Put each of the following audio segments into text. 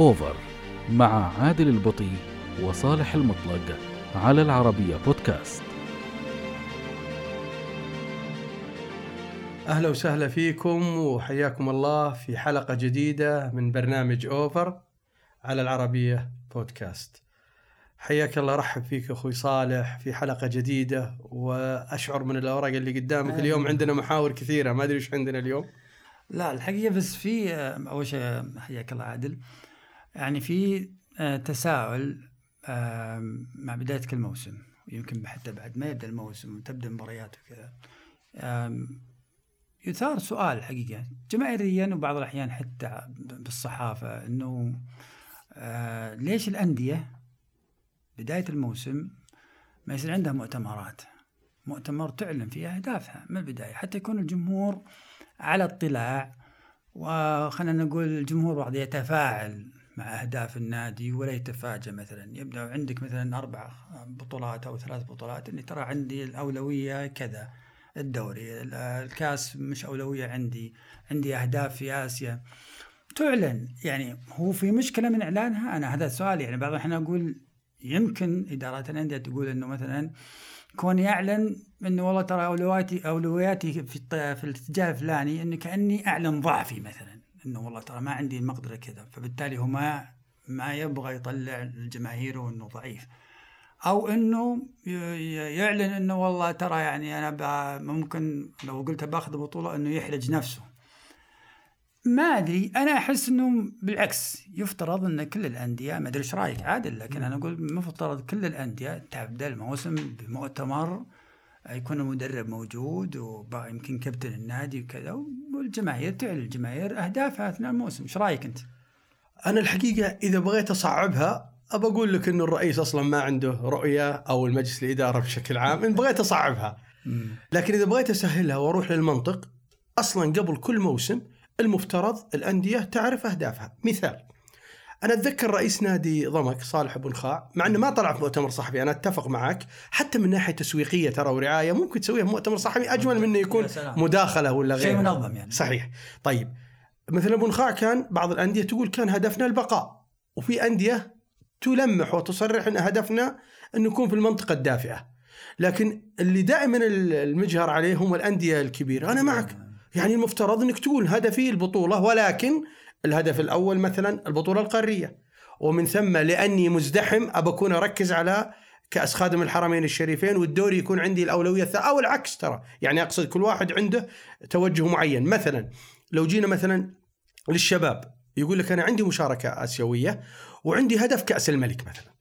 أوفر مع عادل البطي وصالح المطلق على العربية بودكاست. أهلا وسهلا فيكم وحياكم الله في حلقة جديدة من برنامج أوفر على العربية بودكاست. حياك الله رحب فيك أخوي صالح في حلقة جديدة وأشعر من الأوراق اللي قدامك اليوم. عندنا محاور كثيرة ما أدري إيش عندنا اليوم. لا الحقيقة بس في آه، أول شيء حياك الله عادل. يعني في آه، تساؤل مع بداية كل موسم يمكن حتى بعد ما يبدأ الموسم وتبدأ المباريات وكذا. يثار سؤال حقيقة. جماهيريا وبعض الأحيان حتى بالصحافة إنه آه، ليش الأندية بداية الموسم ما يصير عندها مؤتمرات؟ مؤتمر تعلن فيه أهدافها من البداية. حتى يكون الجمهور على اطلاع وخلينا نقول الجمهور بعض يتفاعل مع أهداف النادي ولا يتفاجأ مثلا. يبدأ عندك مثلا أربع بطولات أو ثلاث بطولات إني ترى عندي الأولوية كذا. الدوري ال- الكاس مش أولوية عندي. عندي أهداف في آسيا. تعلن. يعني هو في مشكلة من إعلانها؟ أنا هذا السؤال. يعني بعض الأحيان أقول يمكن ادارات الأندية تقول إنه مثلا كون يعلن إنه والله ترى اولوياتي أولوياتي في في الاتجاه الفلاني انه كأني أعلن ضعفي مثلا. إنه والله ترى ما عندي المقدرة كذا فبالتالي هو ما ما يبغى يطلع لجماهيره انه ضعيف. أو إنه يعلن إنه والله ترى يعني أنا ممكن لو قلت باخذ بطولة إنه يحرج نفسه. ما أدري أنا أحس إنه بالعكس يفترض إن كل الأندية ما أدري إيش رأيك عادل لكن أنا أقول المفترض كل الأندية تبدا الموسم بمؤتمر يكون المدرب موجود ويمكن كابتن النادي وكذا والجماهير تعلن الجماهير اهدافها اثناء الموسم إيش رأيك أنت؟ أنا الحقيقة إذا بغيت أصعبها أبى أقول لك انه الرئيس أصلا ما عنده رؤية أو المجلس الإدارة بشكل عام إن بغيت أصعبها. لكن إذا بغيت أسهلها وأروح للمنطق أصلا قبل كل موسم المفترض الأندية تعرف أهدافها. مثال أنا أتذكر رئيس نادي ضمك صالح بن خاع مع إنه ما طلع في مؤتمر صحفي أنا أتفق معك حتى من ناحية تسويقية ترى ورعاية ممكن تسويها في مؤتمر صحفي أجمل من إنه يكون. مداخلة ولا شيء غيره. منظم يعني. صحيح. طيب مثلا ابو نخاع كان بعض الأندية تقول كان هدفنا البقاء وفي أندية تلمح وتصرح إن هدفنا إن نكون في المنطقة الدافئة. لكن اللي دائما المجهر عليه هم الأندية الكبيرة. أنا معك. يعني المفترض إنك تقول هدفي البطولة ولكن الهدف الأول مثلا البطولة القارية. ومن ثم لأني مزدحم أبى أكون أركز على كأس خادم الحرمين الشريفين والدوري يكون عندي الثانية أو العكس ترى. يعني أقصد كل واحد عنده توجه معين. مثلا لو جينا مثلا للشباب يقول لك أنا عندي مشاركة آسيوية وعندي هدف كأس الملك مثلا.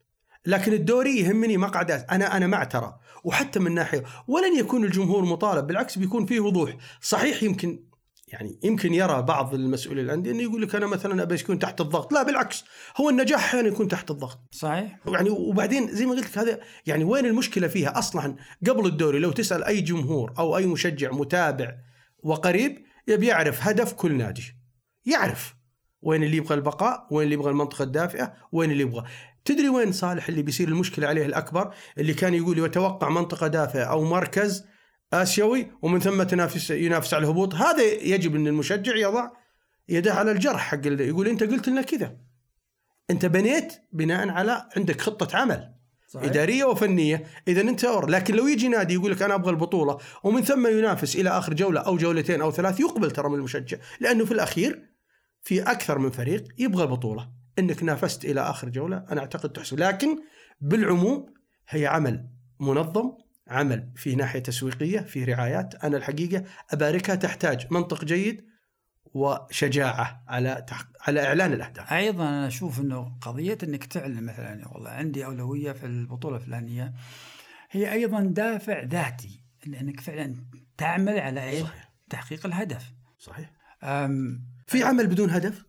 لكن الدوري يهمني مقعد أنا أنا مع ترى. وحتى من ناحية ولن يكون الجمهور مطالب بالعكس بيكون فيه وضوح. صحيح يمكن يعني يمكن يرى بعض المسؤولين الأندية إنه يقول لك أنا مثلا أبي يكون تحت الضغط. لا بالعكس هو النجاح أحيانا يكون تحت الضغط. صحيح؟ يعني وبعدين زي ما قلت لك هذا يعني وين المشكلة فيها؟ أصلا قبل الدوري لو تسأل أي جمهور أو أي مشجع متابع وقريب يبي يعرف هدف كل نادي يعرف وين اللي يبغى البقاء وين اللي يبغى المنطقة الدافئة وين اللي يبغى. تدري وين صالح اللي بيصير المشكلة عليه الأكبر؟ اللي كان يقول يتوقع منطقة دافئة أو مركز آسيوي ومن ثم تنافس ينافس على الهبوط. هذا يجب إن المشجع يضع يده على الجرح حق ال- يقول أنت قلت لنا كذا. أنت بنيت بناء على عندك خطة عمل صحيح. إدارية وفنية. إذا أنت أور لكن لو يجي نادي يقول لك أنا أبغى البطولة ومن ثم ينافس إلى آخر جولة أو جولتين أو ثلاث يقبل ترى من المشجع. لأنه في الأخير في أكثر من فريق يبغى البطولة. إنك نافست إلى آخر جولة أنا أعتقد تحسب. لكن بالعموم هي عمل منظم عمل في ناحية تسويقية في رعايات أنا الحقيقة أباركها تحتاج منطق جيد وشجاعة على تحق... على إعلان الأهداف أيضا أنا أشوف إنه قضية إنك تعلن مثلا والله عندي أولوية في البطولة الفلانية هي أيضا دافع ذاتي لانك فعلا تعمل على إيه؟ صحيح. تحقيق الهدف. صحيح أم في عمل بدون هدف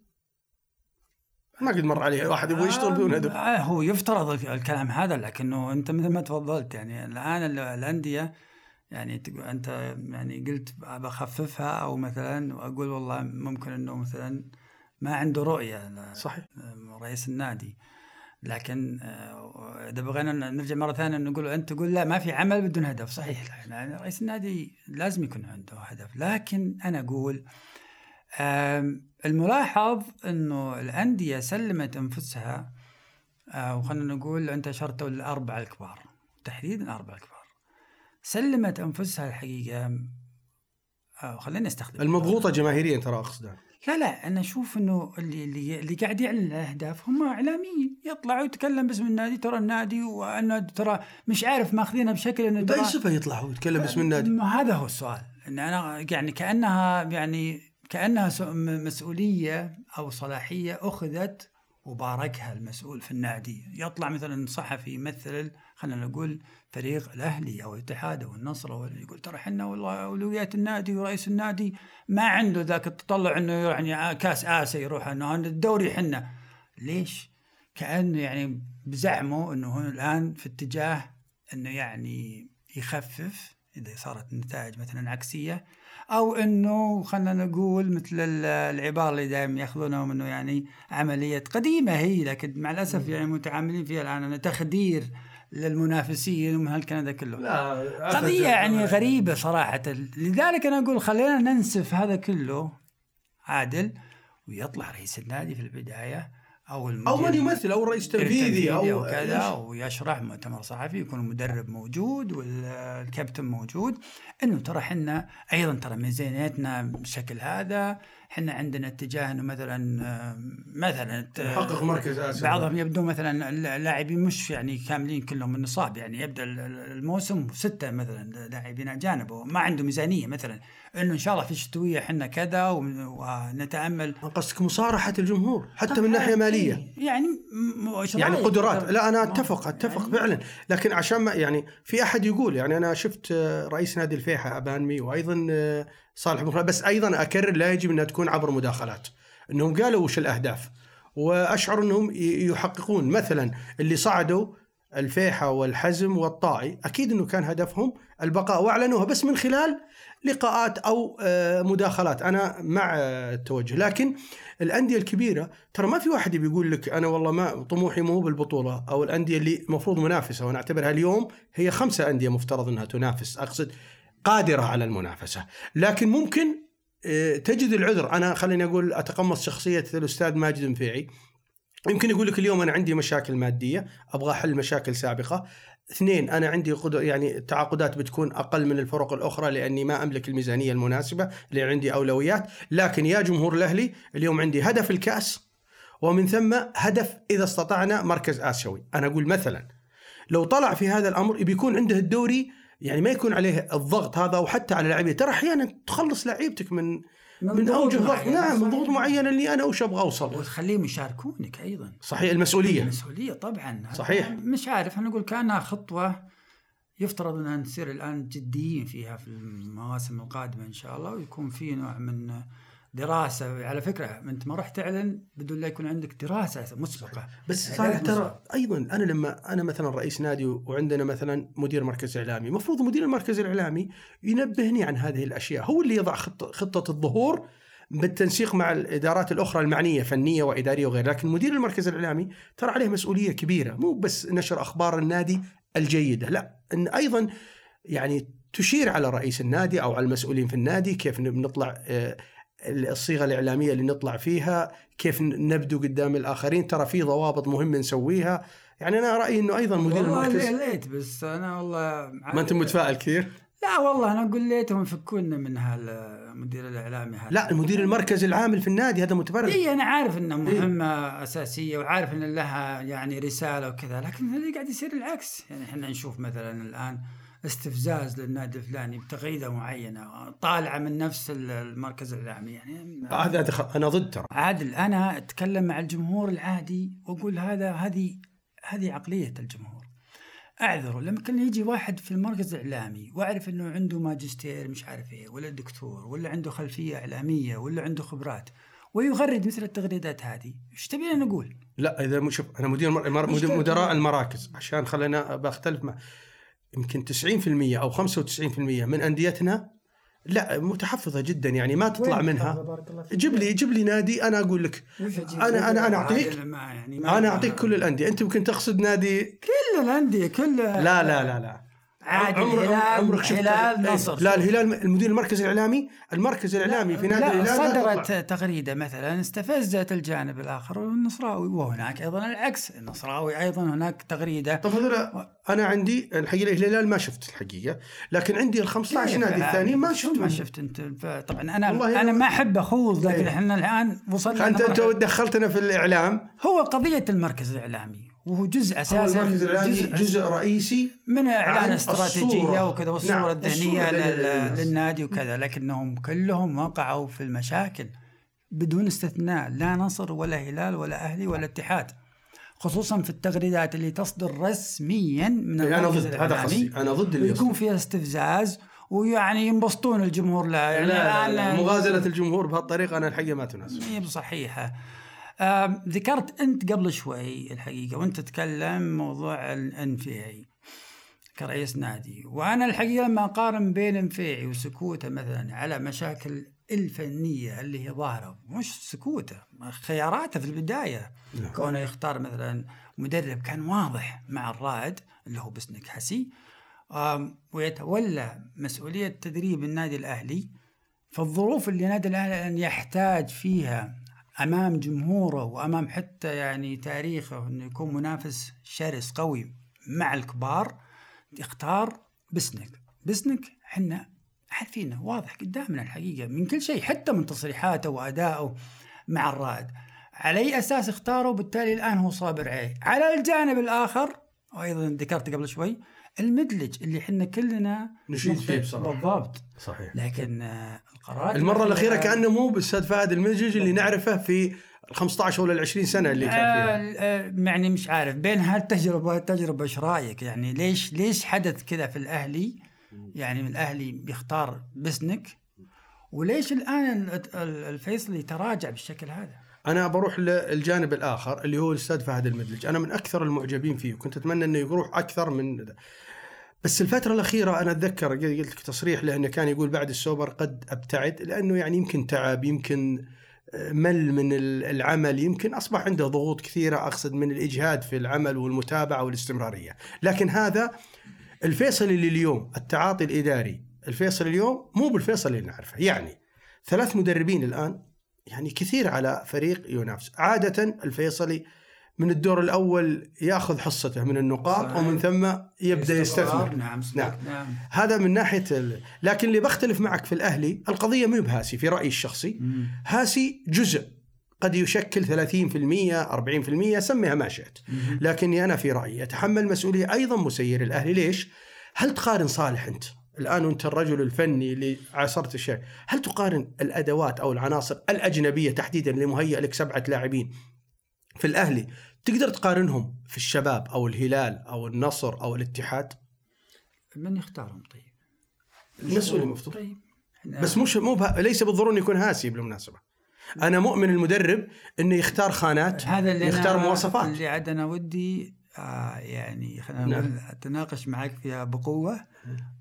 ما قد مر عليه واحد يبغى يشتغل بدون هدف آه هو يفترض الك- الكلام هذا لكنه أنت مثل ما تفضلت يعني الآن ال- الأندية يعني تقول أنت يعني قلت بخففها أو مثلا وأقول والله ممكن إنه مثلا ما عنده رؤية صحيح. رئيس النادي. لكن آه، إذا بغينا نرجع مرة ثانية نقول أنت تقول لا ما في عمل بدون هدف. صحيح. يعني رئيس النادي لازم يكون عنده هدف. لكن أنا أقول الملاحظ إنه الأندية سلمت أنفسها آه، وخلنا نقول أنت اشرتوا الأربعة الكبار تحديدا الأربعة الكبار. سلمت أنفسها الحقيقة آه، خلينا نستخدم المضغوطة جماهيريا ترى أقصد. أنا. لا لا أنا أشوف إنه اللي اللي, اللي قاعد يعلن الأهداف هم إعلاميين. يطلع ويتكلم باسم النادي ترى النادي وانه ترى مش عارف ماخذينها بشكل إنه باي صفه يطلع ويتكلم باسم النادي. ما هذا هو السؤال. إن أنا يعني كأنها يعني كأنها س- م- مسؤولية أو صلاحية أخذت وباركها المسؤول في النادي يطلع مثلا صحفي يمثل خلينا نقول فريق الأهلي أو الاتحاد أو النصر أو يقول ترى إحنا والله أولويات النادي ورئيس النادي ما عنده ذاك التطلع إنه يعني كأس آسيا يروح إنه الدوري حنا ليش؟ كأنه يعني بزعمه إنه هو الآن في اتجاه إنه يعني يخفف إذا صارت النتائج مثلا عكسية أو إنه خلينا نقول مثل ال- العباره اللي دائما ياخذونها إنه يعني عمليه قديمة هي لكن مع الأسف يعني متعاملين فيها الآن. تخدير للمنافسين ومن هالكلام ذا كله. لا قضية يعني غريبة صراحة. لذلك أنا أقول خلينا ننسف هذا كله عادل ويطلع رئيس النادي في البداية أو المدير أو من يمثل أو رئيس تنفيذي أو أو كذا ويشرح مؤتمر صحفي يكون المدرب موجود والكابتن موجود. إنه ترى إحنا أيضا ترى ميزانيتنا بالشكل هذا إحنا عندنا اتجاه إنه مثلا مثلا يحقق مركز آسيا. بعضهم يبدو مثلا اللاعبين مش يعني كاملين كلهم النصاب يعني يبدأ ال- ال- الموسم ستة مثلا لاعبين اجانب وما عنده ميزانية مثلا. إنه إن شاء الله في الشتويه إحنا كذا ون- ونتأمل. قصدك مصارحة الجمهور حتى من ناحية مالية. يعني يعني؟ قدرات. لا أنا أتفق أتفق يعني فعلا. لكن عشان ما يعني في أحد يقول يعني أنا شفت رئيس نادي الفيحة ابانمي وأيضا صالح بن بس أيضا أكرر لا يجب انها تكون عبر مداخلات. إنهم قالوا وش الأهداف. وأشعر إنهم يحققون. مثلا اللي صعدوا الفيحة والحزم والطائي أكيد إنه كان هدفهم البقاء وأعلنوها بس من خلال لقاءات أو آه، مداخلات. أنا مع آه، التوجه. لكن الأندية الكبيرة ترى ما في واحد بيقول لك أنا والله ما طموحي مو بالبطولة أو الأندية اللي المفروض منافسة وأنا أعتبرها اليوم هي خمسة أندية مفترض إنها تنافس أقصد قادرة على المنافسة. لكن ممكن آه، تجد العذر. أنا خليني أقول أتقمص شخصية الأستاذ ماجد منفيعي يمكن يقول لك اليوم أنا عندي مشاكل مادية أبغى احل مشاكل سابقة. اثنين أنا عندي قدر يعني التعاقدات بتكون أقل من الفرق الأخرى لأني ما أملك الميزانية المناسبة اللي عندي أولويات. لكن يا جمهور الأهلي اليوم عندي هدف الكأس ومن ثم هدف إذا استطعنا مركز آسيوي. أنا أقول مثلا لو طلع في هذا الأمر بيكون عنده الدوري يعني ما يكون عليه الضغط هذا وحتى على لاعبيه. ترى أحيانا تخلص لعيبتك من من أوجه ضغط. نعم من ضغوط. معينه اللي أنا وش أبغى أوصل؟ وتخليهم يشاركونك أيضا. صحيح المسؤولية. المسؤولية طبعا. صحيح. مش عارف أنا أقول كأنها خطوة يفترض أنها نصير الآن جديين فيها في المواسم القادمة إن شاء الله ويكون في نوع من دراسة. على فكرة انت ما راح تعلن بدون لا يكون عندك دراسة مسبقة. بس صالح ترى. أيضا أنا لما أنا مثلا رئيس نادي وعندنا مثلا مدير مركز إعلامي، المفروض مدير المركز الإعلامي ينبهني عن هذه الأشياء، هو اللي يضع خطه خطة الظهور بالتنسيق مع الإدارات الأخرى المعنية فنية وإدارية وغيرها، لكن مدير المركز الإعلامي ترى عليه مسؤولية كبيرة، مو بس نشر أخبار النادي الجيدة، لا. إن أيضا يعني تشير على رئيس النادي أو على المسؤولين في النادي كيف بنطلع آه، الصيغة الإعلامية اللي نطلع فيها، كيف نبدو قدام الآخرين، ترى في ضوابط مهمة نسويها، يعني أنا رأيي إنه أيضا مدير والله المركز ليت بس أنا والله ما أنت متفائل كثير؟ لا والله أنا أقول ليتهم يفكونا من هالمدير الإعلامي هذا. لا المدير المركز العامل في النادي هذا متفرغ إي أنا عارف إيه. مهمة أساسية وعارف إن لها يعني رسالة وكذا لكن اللي قاعد يصير العكس. يعني إحنا نشوف مثلا الآن استفزاز للنادي الفلاني بتغريدة معينة طالعة من نفس المركز الإعلامي يعني. هذا أنا ضد ترى. عادل أنا أتكلم مع الجمهور العادي وأقول هذا هذه هذه عقلية الجمهور. اعذره لما كان يجي واحد في المركز الإعلامي وأعرف إنه عنده ماجستير مش عارف إيه ولا دكتور ولا عنده خلفية إعلامية ولا عنده خبرات ويغرد مثل التغريدات هذه إيش تبينا نقول؟ لا إذا شوف أنا مدير مر... مدراء المراكز عشان خلينا بختلف مع يمكن 90% أو 95% من أنديتنا لا متحفظة جدا يعني ما تطلع منها. جيب لي جيب لي نادي أنا أقول لك. أنا- أنا- أنا أعطيك- عادل ما يعني أنا أعطيك كل الأندية. أنت يمكن تقصد نادي كل الأندية كل لا لا لا لا. عادي عمر- الهلال عمرك شفت هلال إيه. نصر لا الهلال المدير المركزي الإعلامي المركز الإعلامي في نادي لا الهلال صدرت. تغريدة مثلا استفزت الجانب الآخر النصراوي وهناك أيضا العكس النصراوي أيضا هناك تغريدة طب هذول أنا عندي الحقيقة الهلال ما شفت الحقيقة لكن عندي ال 15 نادي الثانيين ما شفت ما. شفت أنت طبعا أنا أنا أنا- ما أحب أخوض لكن إيه. إحنا الآن وصلنا انت أنت دخلتنا في الإعلام هو قضية المركز الإعلامي وهو جزء أساسا جزء, جزء رئيسي من إعلان استراتيجية. وكذا والصورة نعم، الذهنية. للنادي وكذا لكنهم كلهم وقعوا في المشاكل بدون استثناء لا نصر ولا هلال ولا أهلي ولا اتحاد خصوصا في التغريدات اللي تصدر رسميا من أنا المركز ضد هذا. قصدي أنا ضد اللي يصير. فيها استفزاز ويعني ينبسطون الجمهور لا يعني لا, لا, لا, الآن مغازلة الجمهور بهالطريقة أنا الحقيقة ما تناسب هي بصحيحة ذكرت أنت قبل شوي الحقيقة وأنت تتكلم موضوع الانفيعي كرئيس نادي. وأنا الحقيقة لما أقارن بين انفيعي وسكوته مثلا على مشاكل الفنية اللي هي ظاهرة مش سكوته خياراته في البداية. نعم. كونه يختار مثلا مدرب كان واضح مع الرائد اللي هو بسنك حسي ويتولى مسؤولية تدريب النادي الأهلي. في الظروف اللي نادي الأهلي يحتاج فيها أمام جمهوره وأمام حتى يعني تاريخه إنه يكون منافس شرس قوي مع الكبار يختار بسنك بسنك إحنا عارفينه واضح قدامنا الحقيقة من كل شيء حتى من تصريحاته وأدائه مع الرائد. على أي أساس اختاره؟ وبالتالي الآن هو صابر عليه على الجانب الآخر وأيضا ذكرت قبل شوي المدلج اللي إحنا كلنا نشيد فيه بصراحة. بالضبط. صحيح. لكن القرارات المرة الأخيرة كأنه مو بالأستاذ فهد المنجج اللي نعرفه في ال 15 ولا ال 20 سنة اللي كان فيها. آه، آه، يعني مش عارف. بين هالتجربة والتجربة إيش رأيك؟ يعني ليش ليش حدث كذا في الأهلي؟ يعني من الأهلي بيختار بسنك وليش الآن ال- ال- الفيصلي تراجع بالشكل هذا؟ أنا بروح للجانب الآخر اللي هو الأستاذ فهد المدلج. أنا من أكثر المعجبين فيه كنت أتمنى إنه يروح أكثر من ده. بس الفترة الأخيرة أنا أتذكر قلت لك تصريح لأنه كان يقول بعد السوبر قد أبتعد لأنه يعني يمكن تعب يمكن آه، مل من ال- العمل يمكن أصبح عنده ضغوط كثيرة أقصد من الإجهاد في العمل والمتابعة والاستمرارية. لكن هذا الفيصل اللي اليوم التعاطي الإداري الفيصل اليوم مو بالفيصل اللي نعرفه. يعني ثلاث مدربين الآن يعني كثير على فريق ينافس عادة الفيصلي من الدور الأول يأخذ حصته من النقاط صحيح. ومن ثم يبدأ يستثمر نعم نعم. نعم نعم هذا من ناحية ال... لكن اللي بختلف معك في الأهلي القضية مو بهاسي في رأيي الشخصي مم. هاسي جزء قد يشكل 30% 40% سميها ما شئت. لكني أنا في رأيي أتحمل مسؤولية أيضا مسير الأهلي ليش؟ هل تقارن صالح أنت الآن أنت الرجل الفني اللي عاصرت الشيء هل تقارن الأدوات أو العناصر الأجنبية تحديدا اللي مهيئ لك سبعة لاعبين في الأهلي تقدر تقارنهم في الشباب أو الهلال أو النصر أو الاتحاد؟ من يختارهم طيب؟ المسؤول المفترض طيب. بس مش مو بها ليس بالضرورة يكون هاسي بالمناسبة. أنا مؤمن المدرب إنه يختار خانات هذا اللي يختار أنا مواصفات. اللي عاد أنا ودي آه يعني خلينا نعم. أتناقش معك فيها بقوة.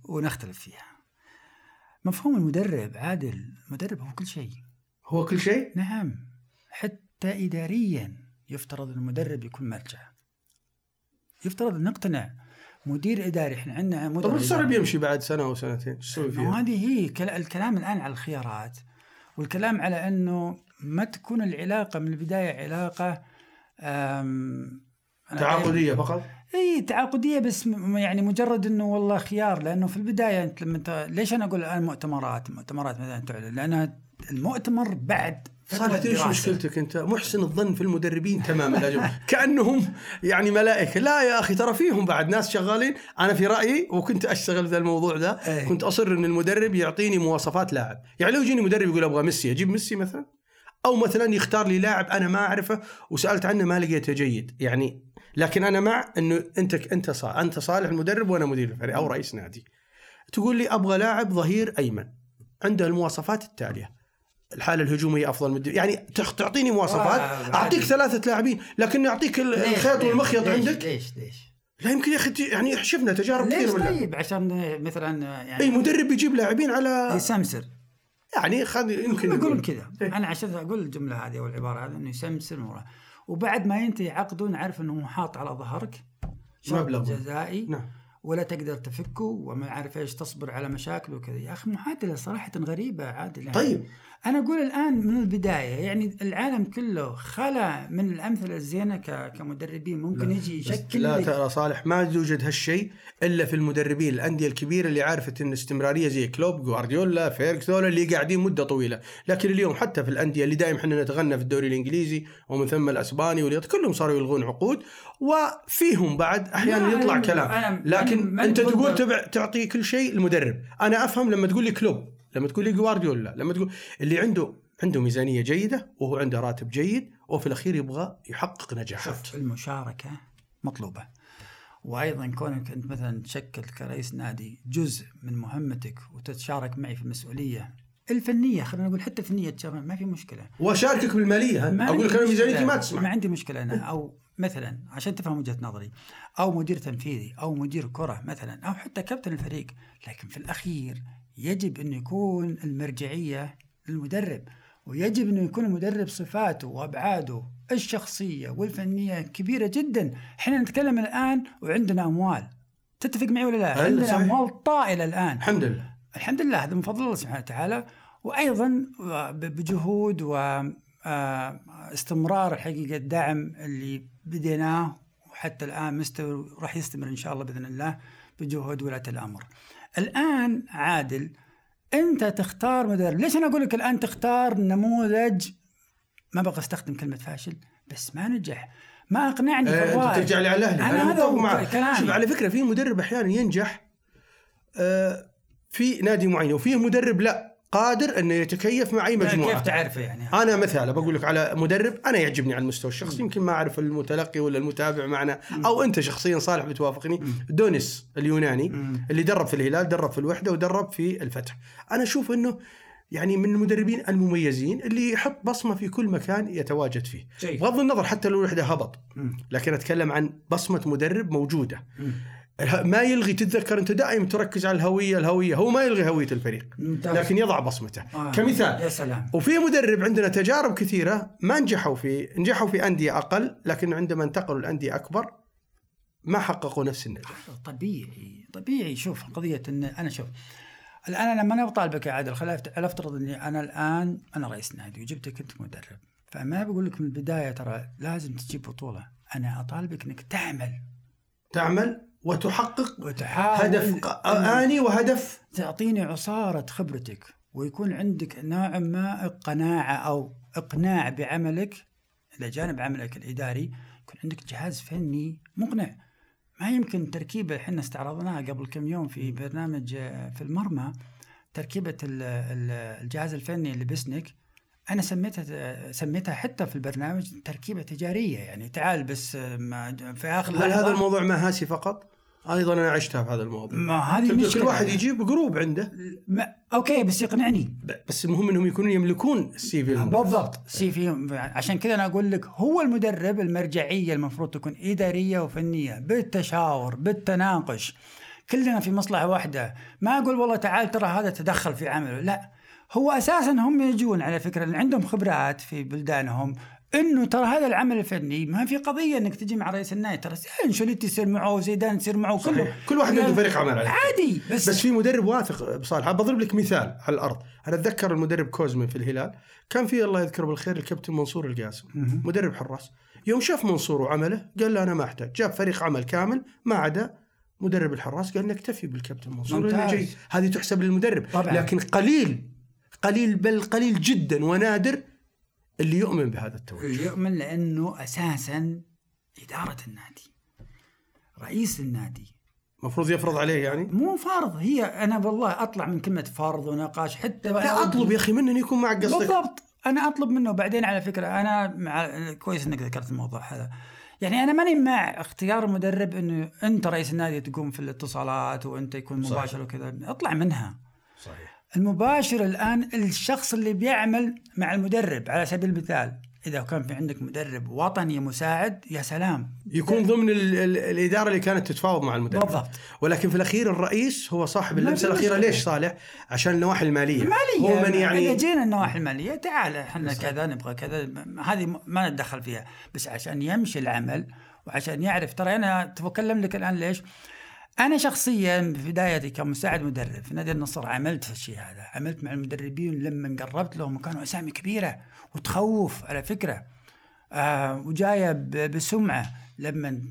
ونختلف فيها. مفهوم المدرب عادل، المدرب هو كل شيء. هو كل شيء نعم حتى اداريا يفترض المدرب يكون مرجع. يفترض نقتنع مدير إداري إحنا عندنا طب مدرب الصعب إداري. يمشي بعد سنة أو سنتين إيش تسوي فيها؟ وهذه هي كلا- الكلام الآن على الخيارات والكلام على إنه ما تكون العلاقة من البداية علاقة تعاقدية فقط إي تعاقدية بس يعني مجرد إنه والله خيار لأنه في البداية أنت لما انت ليش أنا أقول الان مؤتمرات؟ مؤتمرات مثلا تعلن لانها المؤتمر بعد صالح إيش. مشكلتك أنت؟ محسن الظن في المدربين تماما يا. كأنهم يعني ملائكة. لا يا أخي ترى فيهم بعد ناس شغالين. أنا في رأيي وكنت أشتغل في ذا الموضوع ده. كنت أصر إن المدرب يعطيني مواصفات لاعب. يعني لو يجيني مدرب يقول أبغى ميسي أجيب ميسي مثلا؟ أو مثلا يختار لي لاعب أنا ما أعرفه وسألت عنه ما لقيته جيد. يعني لكن أنا مع إنه أنت أنت صالح أنت صالح المدرب وأنا مدير الفريق أو رئيس نادي. تقول لي أبغى لاعب ظهير أيمن. عنده المواصفات التالية. الحالة الهجومية أفضل من يعني تعطيني مواصفات آه، أعطيك ثلاثة لاعبين لكن أعطيك الخيط والمخيط ليش- عندك؟ ليش؟ ليش؟ لا يمكن يا أخي يعني شفنا تجارب ليش كثير ولا طيب؟ عشان مثلا يعني أي مدرب بيجيب لاعبين على يسمسر. يعني خذ يمكن يقولون. كذا. إيه. أنا عشان أقول الجملة هذه أو العبارة هذه إنه يسمسر وبعد ما ينتهي عقده نعرف إنه هو حاط على ظهرك مبلغ. جزائي نعم. ولا تقدر تفكه وما عارف إيش تصبر على مشاكله وكذا. يا أخي معادله صراحة غريبة عادل يعني طيب. أنا أقول الآن من البداية يعني العالم كله خلا من الأمثلة الزينة ك- كمدربين. ممكن يجي بس يشكل لا ترى صالح ما يوجد هالشيء إلا في المدربين. الأندية الكبيرة اللي عارفة إن استمرارية زي كلوب جوارديولا فيرجسون اللي قاعدين مدة طويلة. لكن اليوم حتى في الأندية اللي دائما إحنا نتغنى في الدوري الإنجليزي ومن ثم الأسباني والإيطالي كلهم صاروا يلغون عقود. وفيهم بعد أحيانا لا، يطلع كلام. لكن أنت تقول تبع تعطي كل شيء المدرب. أنا أفهم لما تقول لي كلوب. لما تقول لي جوارديولا لما تقول اللي عنده عنده ميزانية جيدة وهو عنده راتب جيد وفي الأخير يبغى يحقق نجاحات. شوف المشاركة مطلوبة. وأيضا كونك أنت مثلا تشكل كرئيس نادي جزء من مهمتك وتتشارك معي في المسؤولية الفنية خلينا نقول حتى فنية تشارك ما في مشكلة. وأشاركك بالمالية؟ ما أقول لك أنا ميزانيتي. ما ما تسمح. عندي مشكلة أنا. أو مثلا عشان تفهم وجهة نظري أو مدير تنفيذي أو مدير كرة مثلا أو حتى كابتن الفريق لكن في الأخير يجب أن يكون المرجعية للمدرب ويجب أنه يكون المدرب صفاته وأبعاده الشخصية والفنية كبيرة جدا إحنا نتكلم الآن وعندنا أموال تتفق معي ولا لا؟ أيوة، عندنا صحيح. أموال طائلة الآن الحمد لله الحمد لله هذا من فضل الله سبحانه وتعالى وأيضا ب- بجهود واستمرار الحقيقة الدعم اللي بديناه وحتى الآن مستمر راح يستمر إن شاء الله بإذن الله بجهود ولاة الأمر. الآن عادل أنت تختار مدرب، ليش أنا أقول لك الآن تختار نموذج؟ ما بغى أستخدم كلمة فاشل بس ما نجح. ما أقنعني. انت ترجع لي على الاهلي أنا هذا كلامي. شوف على فكرة في مدرب أحيانا ينجح آه، في نادي معين وفيه مدرب لا. قادر أنه يتكيف مع أي مجموعة كيف تعرفه يعني؟ أنا مثلا بقول لك على مدرب أنا يعجبني على المستوى الشخصي يمكن ما أعرف المتلقي ولا المتابع معنا أو أنت شخصيا صالح بتوافقني دونيس اليوناني. اللي درب في الهلال درب في الوحدة ودرب في الفتح أنا أشوف إنه يعني من المدربين المميزين اللي يحط بصمة في كل مكان يتواجد فيه. بغض النظر حتى لو الوحدة هبط. لكن أتكلم عن بصمة مدرب موجودة. ما يلغي تتذكر أنت دائما تركز على الهوية الهوية هو ما يلغي هوية الفريق ممتاز. لكن يضع بصمته. آه. كمثال يا سلام. وفي مدرب عندنا تجارب كثيرة ما نجحوا في نجحوا في أندية أقل لكن عندما انتقلوا لأندية أكبر ما حققوا نفس النجاح. طبيعي طبيعي. شوف قضية إن أنا شوف الآن أنا لما أنا بطالبك يا عادل خلينا أفت- أفترض إني أنا الآن أنا رئيس نادي وجبتك انت مدرب فما بقول لك من البداية ترى لازم تجيب بطولة. أنا أطالبك إنك تعمل. تعمل؟ وتحقق وتحاول هدف آني وهدف. تعطيني عصارة خبرتك ويكون عندك نوع ما قناعه أو إقناع بعملك إلى جانب عملك الإداري يكون عندك جهاز فني مقنع. ما يمكن تركيبة إحنا استعرضناها قبل كم يوم في برنامج في المرمى ال- الجهاز الفني لبسنك أنا سميتها سميتها حتى في البرنامج تركيبة تجارية يعني تعال بس ما- في آخر هل هذا الموضوع مهاسي فقط؟ أيضا أنا عشتها في هذا الموضوع. ما هذه كل مشكلة واحد يجيب جروب عنده. ما أوكي بس يقنعني. بس المهم إنهم يكونون يملكون السي في. بالضبط. سي في عشان كذا أنا أقول لك هو المدرب المرجعية المفروض تكون إدارية وفنية بالتشاور بالتناقش. كلنا في مصلحة واحدة. ما أقول والله تعال ترى هذا تدخل في عمله لا. هو أساسا هم يجون على فكرة عندهم خبرات في بلدانهم. إنه ترى هذا العمل الفني ما في قضية إنك تجي مع رئيس النادي ترى انشوليتي يصير معه وزيدان يصير معه كله. كل واحد عنده فريق عمل عليه. عادي بس, بس في مدرب واثق بصالح بضرب لك مثال على الأرض أنا أتذكر المدرب كوزمن في الهلال كان في الله يذكره بالخير الكابتن منصور القاسم. مدرب حراس يوم شاف منصور وعمله قال له أنا ما أحتاج جاب فريق عمل كامل ما عدا مدرب الحراس قال نكتفي بالكابتن منصور. جيد هذه تحسب للمدرب طبعاً. لكن قليل قليل بل قليل جدا ونادر اللي يؤمن بهذا التوجه. يؤمن لأنه أساسا إدارة النادي رئيس النادي. المفروض يفرض عليه يعني؟ مو فرض هي أنا والله أطلع من كلمة فرض ونقاش حتى لا أطلب يا أخي منه إنه يكون معك قصدك. بالضبط أنا أطلب منه. بعدين على فكرة أنا مع كويس إنك ذكرت الموضوع هذا. يعني أنا ماني مع اختيار المدرب إنه أنت رئيس النادي تقوم في الاتصالات وأنت يكون صحيح. مباشر وكذا. أطلع منها. صحيح. المباشر الآن الشخص اللي بيعمل مع المدرب على سبيل المثال إذا كان في عندك مدرب وطني مساعد يا سلام. يكون ضمن ال ال الإدارة اللي كانت تتفاوض مع المدرب. بالضبط. ولكن في الأخير الرئيس هو صاحب اللمسه الأخيرة. ليش صالح؟ عشان النواحي المالية. مالية هو من إذا يعني جينا النواحي المالية تعال إحنا كذا نبغى كذا. هذه ما نتدخل فيها. بس عشان يمشي العمل وعشان يعرف ترى أنا اتكلم لك الآن ليش؟ أنا شخصيا في بدايتي كمساعد مدرب في نادي النصر عملت الشيء هذا عملت مع المدربين لما قربت لهم وكانوا أسامي كبيرة وتخوف على فكرة. آه وجاية بسمعة لما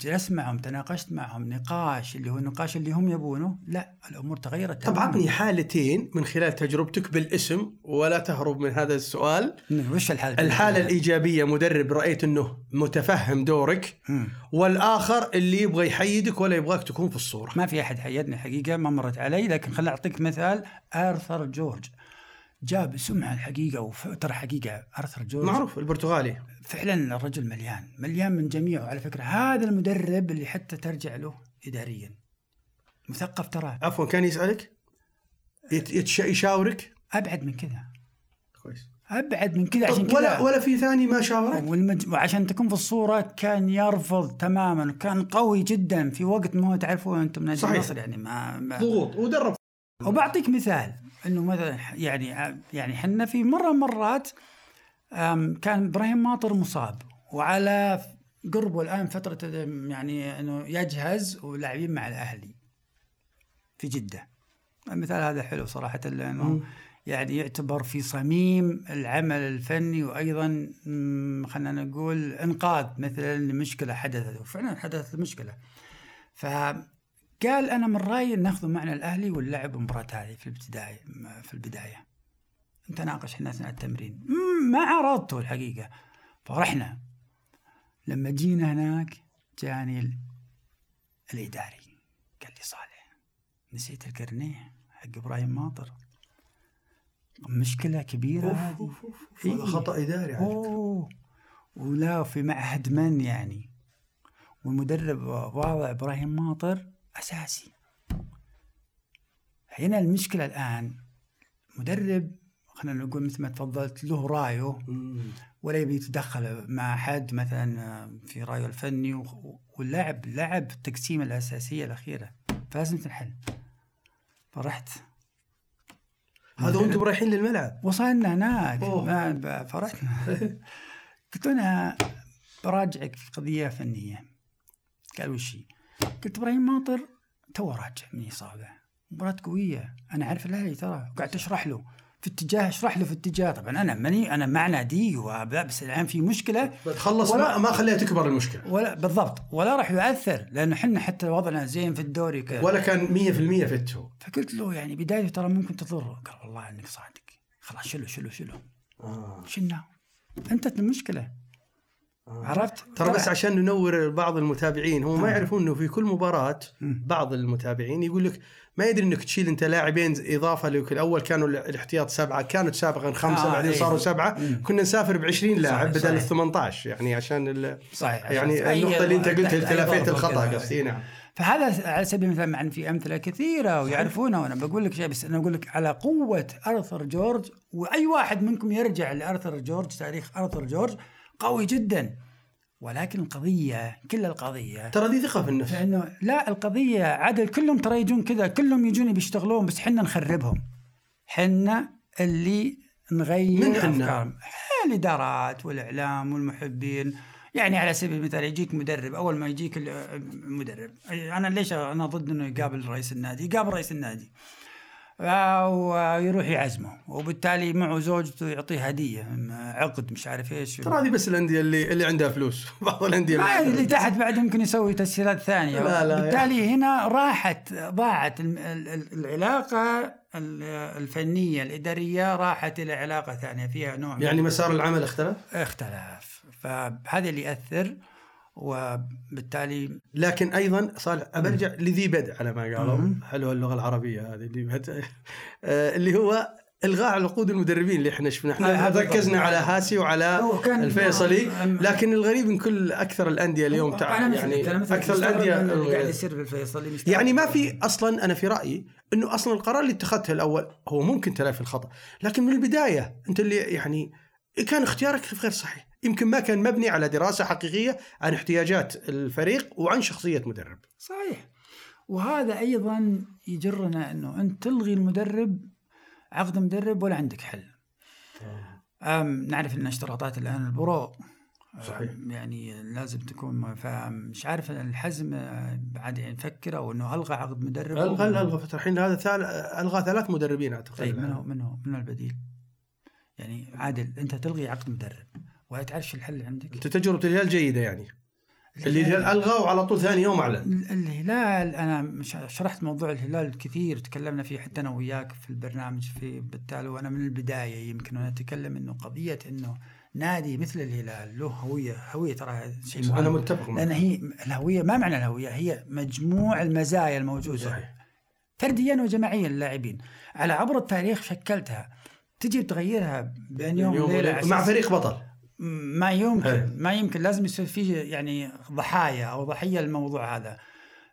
جلست معهم تناقشت معهم نقاش اللي هو النقاش اللي هم يبونه لا الأمور تغيرت طب. عطني حالتين من خلال تجربتك بالاسم ولا تهرب من هذا السؤال مم، وش الحالة الحالة الإيجابية مدرب رأيت أنه متفهم دورك مم. والآخر اللي يبغى يحيدك ولا يبغاك تكون في الصورة ما في أحد حيدني حقيقة ما مرت علي لكن خليني أعطيك مثال آرثر جورج جاب سمعة الحقيقة وترى حقيقة أرثر جورج. معروف البرتغالي. فعلا الرجل مليان مليان من جميعه. على فكرة هذا المدرب اللي حتى ترجع له اداريا. مثقف ترى. عفوا كان يسألك؟ يت- يتش- يشاورك؟ أبعد من كذا. كويس. أبعد من كذا عشان طب ولا كذا. ولا في ثاني ما شاورك؟ والمج... وعشان تكون في الصورة كان يرفض تماما وكان قوي جدا في وقت ما هو تعرفون أنتم نادي. النصر يعني ما, ما ضغوط ودرب. وبعطيك مثال. إنه مثلا يعني يعني إحنا في مرة مرات كان إبراهيم ماطر مصاب وعلى قربه الآن فترة يعني إنه يجهز ولاعبين مع الأهلي في جدة. المثال هذا حلو صراحة لأنه يعني يعتبر في صميم العمل الفني وأيضا خلينا نقول إنقاذ مثلا لمشكلة حدثت وفعلا حدثت مشكلة. فقال أنا من رأيي نأخذ معنا الأهلي ونلعب المباراه هذه في الابتدائي في البداية. نتناقش إحنا أثناء التمرين. ما عرضته الحقيقة. فرحنا. لما جينا هناك جاني ال- الإداري. قال لي صالح نسيت الكرنيه حق إبراهيم ماطر. مشكلة كبيرة أوف، هذه. أوف، أوف، أوف. إيه. فكرة. أوه. ولا في معهد من يعني. والمدرب واضع إبراهيم ماطر أساسي. هنا المشكلة الآن مدرب خلينا نقول مثل ما تفضلت له رايه. ولا يبي يتدخل مع حد مثلا في رأيه الفني واللاعب لعب التقسيمة الأساسية الأخيرة. فلازم تنحل فرحت. هذا وأنتم رايحين للملعب. وصلنا هناك فرحنا قلت أنا براجعك في قضية فنية. قال وش هي؟ قلت إبراهيم ماطر تو راجع من اصابه مباراه قوية. أنا عارف الأهلي ترى. قاعد أشرح له. في اتجاه أشرح له في اتجاه. طبعا أنا ماني أنا مع نادي بس الآن في مشكلة. خلص ولا- ما, خليها تكبر المشكلة. ولا بالضبط. ولا راح يؤثر لأنه إحنا حتى وضعنا زين في الدوري كذا ولا كان 100% فت هو. فقلت له يعني بدايته ترى ممكن تضره قال والله إنك صادق. خلاص شيله شيله شيله آه. شلناه انتهت المشكلة. عرفت؟ ترى بس عشان ننور بعض المتابعين هم ما آه. يعرفون إنه في كل مباراة. بعض المتابعين يقول لك ما يدري إنك تشيل أنت لاعبين إضافة لك الأول كانوا الاحتياط سبعة كانت سابقا خمسة آه، بعدين إيه. صاروا سبعة مم. كنا نسافر ب 20 لاعب بدل. ال 18 يعني عشان ال... صحيح يعني النقطة اللي أنت قلتها تلافيت ضغط الخطأ. قصدي نعم فهذا على سبيل المثال مع في أمثلة كثيرة ويعرفونها وأنا بقول لك شيء بس أنا أقول لك على قوة أرثر جورج وأي واحد منكم يرجع لأرثر جورج تاريخ أرثر جورج قوي جدا. ولكن القضية كل القضية. ترى دي ثقة في النفس. فانه لا القضية عدل. كلهم ترى يجون كذا كلهم يجون بيشتغلون بس حنا نخربهم. حنا اللي نغير من حنا؟ أفكارهم. الإدارات والإعلام والمحبين. يعني على سبيل المثال يجيك مدرب. أول ما يجيك ال- المدرب. أنا ليش أنا ضد إنه يقابل رئيس النادي؟ يقابل رئيس النادي. ويروح يعزمه وبالتالي معه زوجته يعطيه هدية عقد مش عارف إيش. ترى هذه بس الأندية اللي اللي عندها فلوس بعض الأندية ما اللي تحت بعد يمكن يسوي تسهيلات ثانية. لا، لا، بالتالي هنا راحت ضاعت العلاقة ال- الفنية الإدارية راحت إلى علاقة ثانية فيها نوع يعني مسار العمل اختلف؟ اختلاف فهذا اللي يأثر. وبالتالي لكن أيضا صالح برجع لذي بدء على ما قالوا. حلوة اللغة العربية هذه اللي بدء آه، اللي هو إلغاء عقود المدربين اللي إحنا شفنا إحنا ركزنا. على هاسي وعلى الفيصلي لكن الغريب إن كل أكثر الأندية اليوم تع... أنا مثل- يعني أكثر الأندية قاعد يصير في الفيصلي مستغرب. يعني ما في أصلا أنا في رأيي إنه أصلا القرار اللي اتخذته الأول هو ممكن تلافي الخطأ لكن من البداية أنت اللي يعني كان اختيارك غير صحيح يمكن ما كان مبني على دراسة حقيقية عن احتياجات الفريق وعن شخصية مدرب. صحيح. وهذا أيضا يجرنا إنه أنت تلغي المدرب عقد مدرب ولا عندك حل. أم نعرف إن اشتراطات الآن البرو صحيح. آه، يعني لازم تكون فمش عارف الحزم آه، بعد يعني يفكر أو إنه ألغى عقد مدرب ألغى ألغى فترة. الحين هذا ثال... ألغى ثلاث مدربين أعتقد طيب من هو من هو من البديل؟ يعني عادل أنت تلغي عقد مدرب. ولا تعرف شو الحل عندك؟ أنت تجربة الهلال جيدة يعني. اللي الهلال الغى وعلى طول ثاني يوم أعلن. ال- الهلال أنا مش شرحت موضوع الهلال كثير تكلمنا فيه حتى أنا وياك في البرنامج في بالتالي وأنا من البداية يمكن وأنا أتكلم إنه قضية إنه نادي مثل الهلال له هوية هوية ترى شيء أنا متفق معك. لأن هي الهوية ما معنى الهوية هي مجموع المزايا الموجودة. صحيح. فرديا وجماعيا للاعبين على عبر التاريخ شكلتها. تجي تغيرها بين يوم وليلة. مع فريق بطل. ما يمكن إيه. ما يمكن لازم يصير فيه يعني ضحايا أو ضحية الموضوع هذا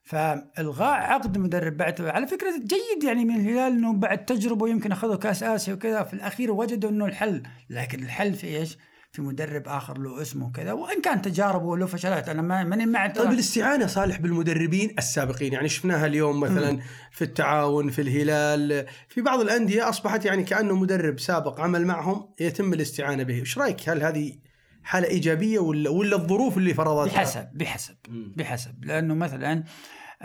فالغاء عقد مدرب بعد على فكرة جيد يعني من الهلال إنه بعد تجربة يمكن أخذوا كأس آسيا وكذا في الأخير وجدوا إنه الحل لكن الحل في إيش؟ في مدرب آخر له اسمه وكذا وإن كان تجاربه له فشلات أنا ما ماني مع طيب الاستعانة صالح بالمدربين السابقين يعني شفناها اليوم مثلا في التعاون في الهلال في بعض الأندية أصبحت يعني كأنه مدرب سابق عمل معهم يتم الاستعانة به، إيش رأيك؟ هل هذه حالة إيجابية ولا ولا الظروف اللي فرضتها؟ بحسب بحسب مم. بحسب. لأنه مثلا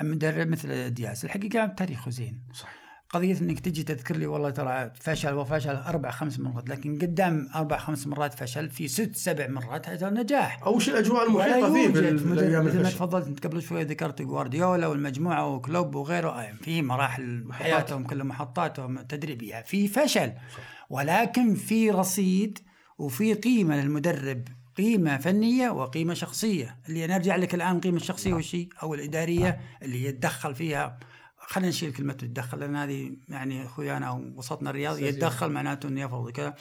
مدرب مثل دياس الحقيقة تاريخه زين. صح قضية إنك تجي تذكر لي والله ترى فشل وفشل أربع خمس مرات لكن قدام أربع خمس مرات فشل في ست سبع مرات هذا نجاح. أو وش الاجواء المحيطة فيه الأيام مثل ما؟ تفضلت أنت قبل شوي ذكرت جوارديولا والمجموعة وكلوب وغيره آه، في مراحل. حياتهم كلها محطاتهم التدريبيه في فشل. ولكن في رصيد وفي قيمة للمدرب قيمة فنية وقيمة شخصية. اللي نرجع لك الآن قيمة الشخصية والشيء أو الإدارية اللي يتدخل فيها خلينا نشيل كلمة يتدخل لأن هذه يعني أخويانا وسطنا الرياضي يتدخل معناته أنه يفرض كذا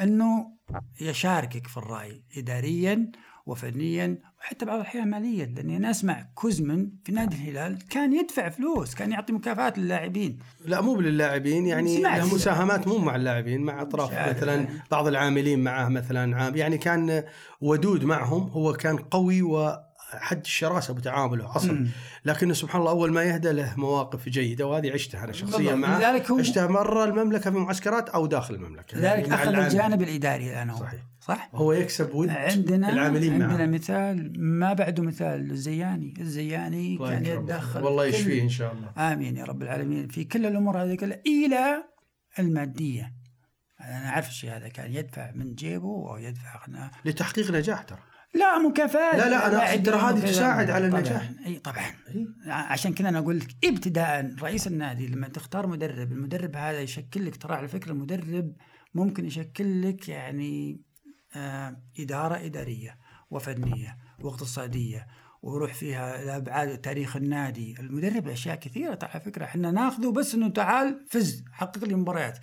أنه يشاركك في الرأي إداريا وفنيا وحتى بعض الأحيان ماليا لأني أنا أسمع كوزمن في نادي الهلال كان يدفع فلوس كان يعطي مكافآت للاعبين لا مو للاعبين يعني. له مساهمات مو مع اللاعبين مع أطراف مثلا يعني. بعض العاملين معه مثلا عام يعني كان ودود معهم هو كان قوي وحد الشراسة بتعامله أصلا. لكنه سبحان الله أول ما يهدى له مواقف جيدة وهذه عشتها أنا شخصيا. معه لذلك هو- عشتها مرة المملكة في معسكرات أو داخل المملكة لذلك أخذ العامل. الجانب الإداري الآن هو صحيح. صح؟ هو يكسب ود عندنا العاملين عندنا معه مثال ما بعده مثال الزياني الزياني كان. يتدخل والله يشفيه إن شاء الله آمين يا رب العالمين في كل الأمور هذه كلها إلى المادية أنا أعرف الشيء هذا كان يدفع من جيبه أو يدفع لتحقيق نجاح ترى لا مكافآت لا، لا، أقصد ترى هذه وكذا. تساعد على. النجاح. إي طبعا إي. عشان كذا أنا أقول لك ابتداء رئيس النادي لما تختار مدرب المدرب هذا يشكل لك ترى على فكرة المدرب ممكن يشكل لك يعني آه إدارة إدارية وفنية واقتصاديه ويروح فيها لابعاد تاريخ النادي المدرب أشياء كثيرة ترى على فكرة إحنا ناخذه بس إنه تعال فز حقق لي مباريات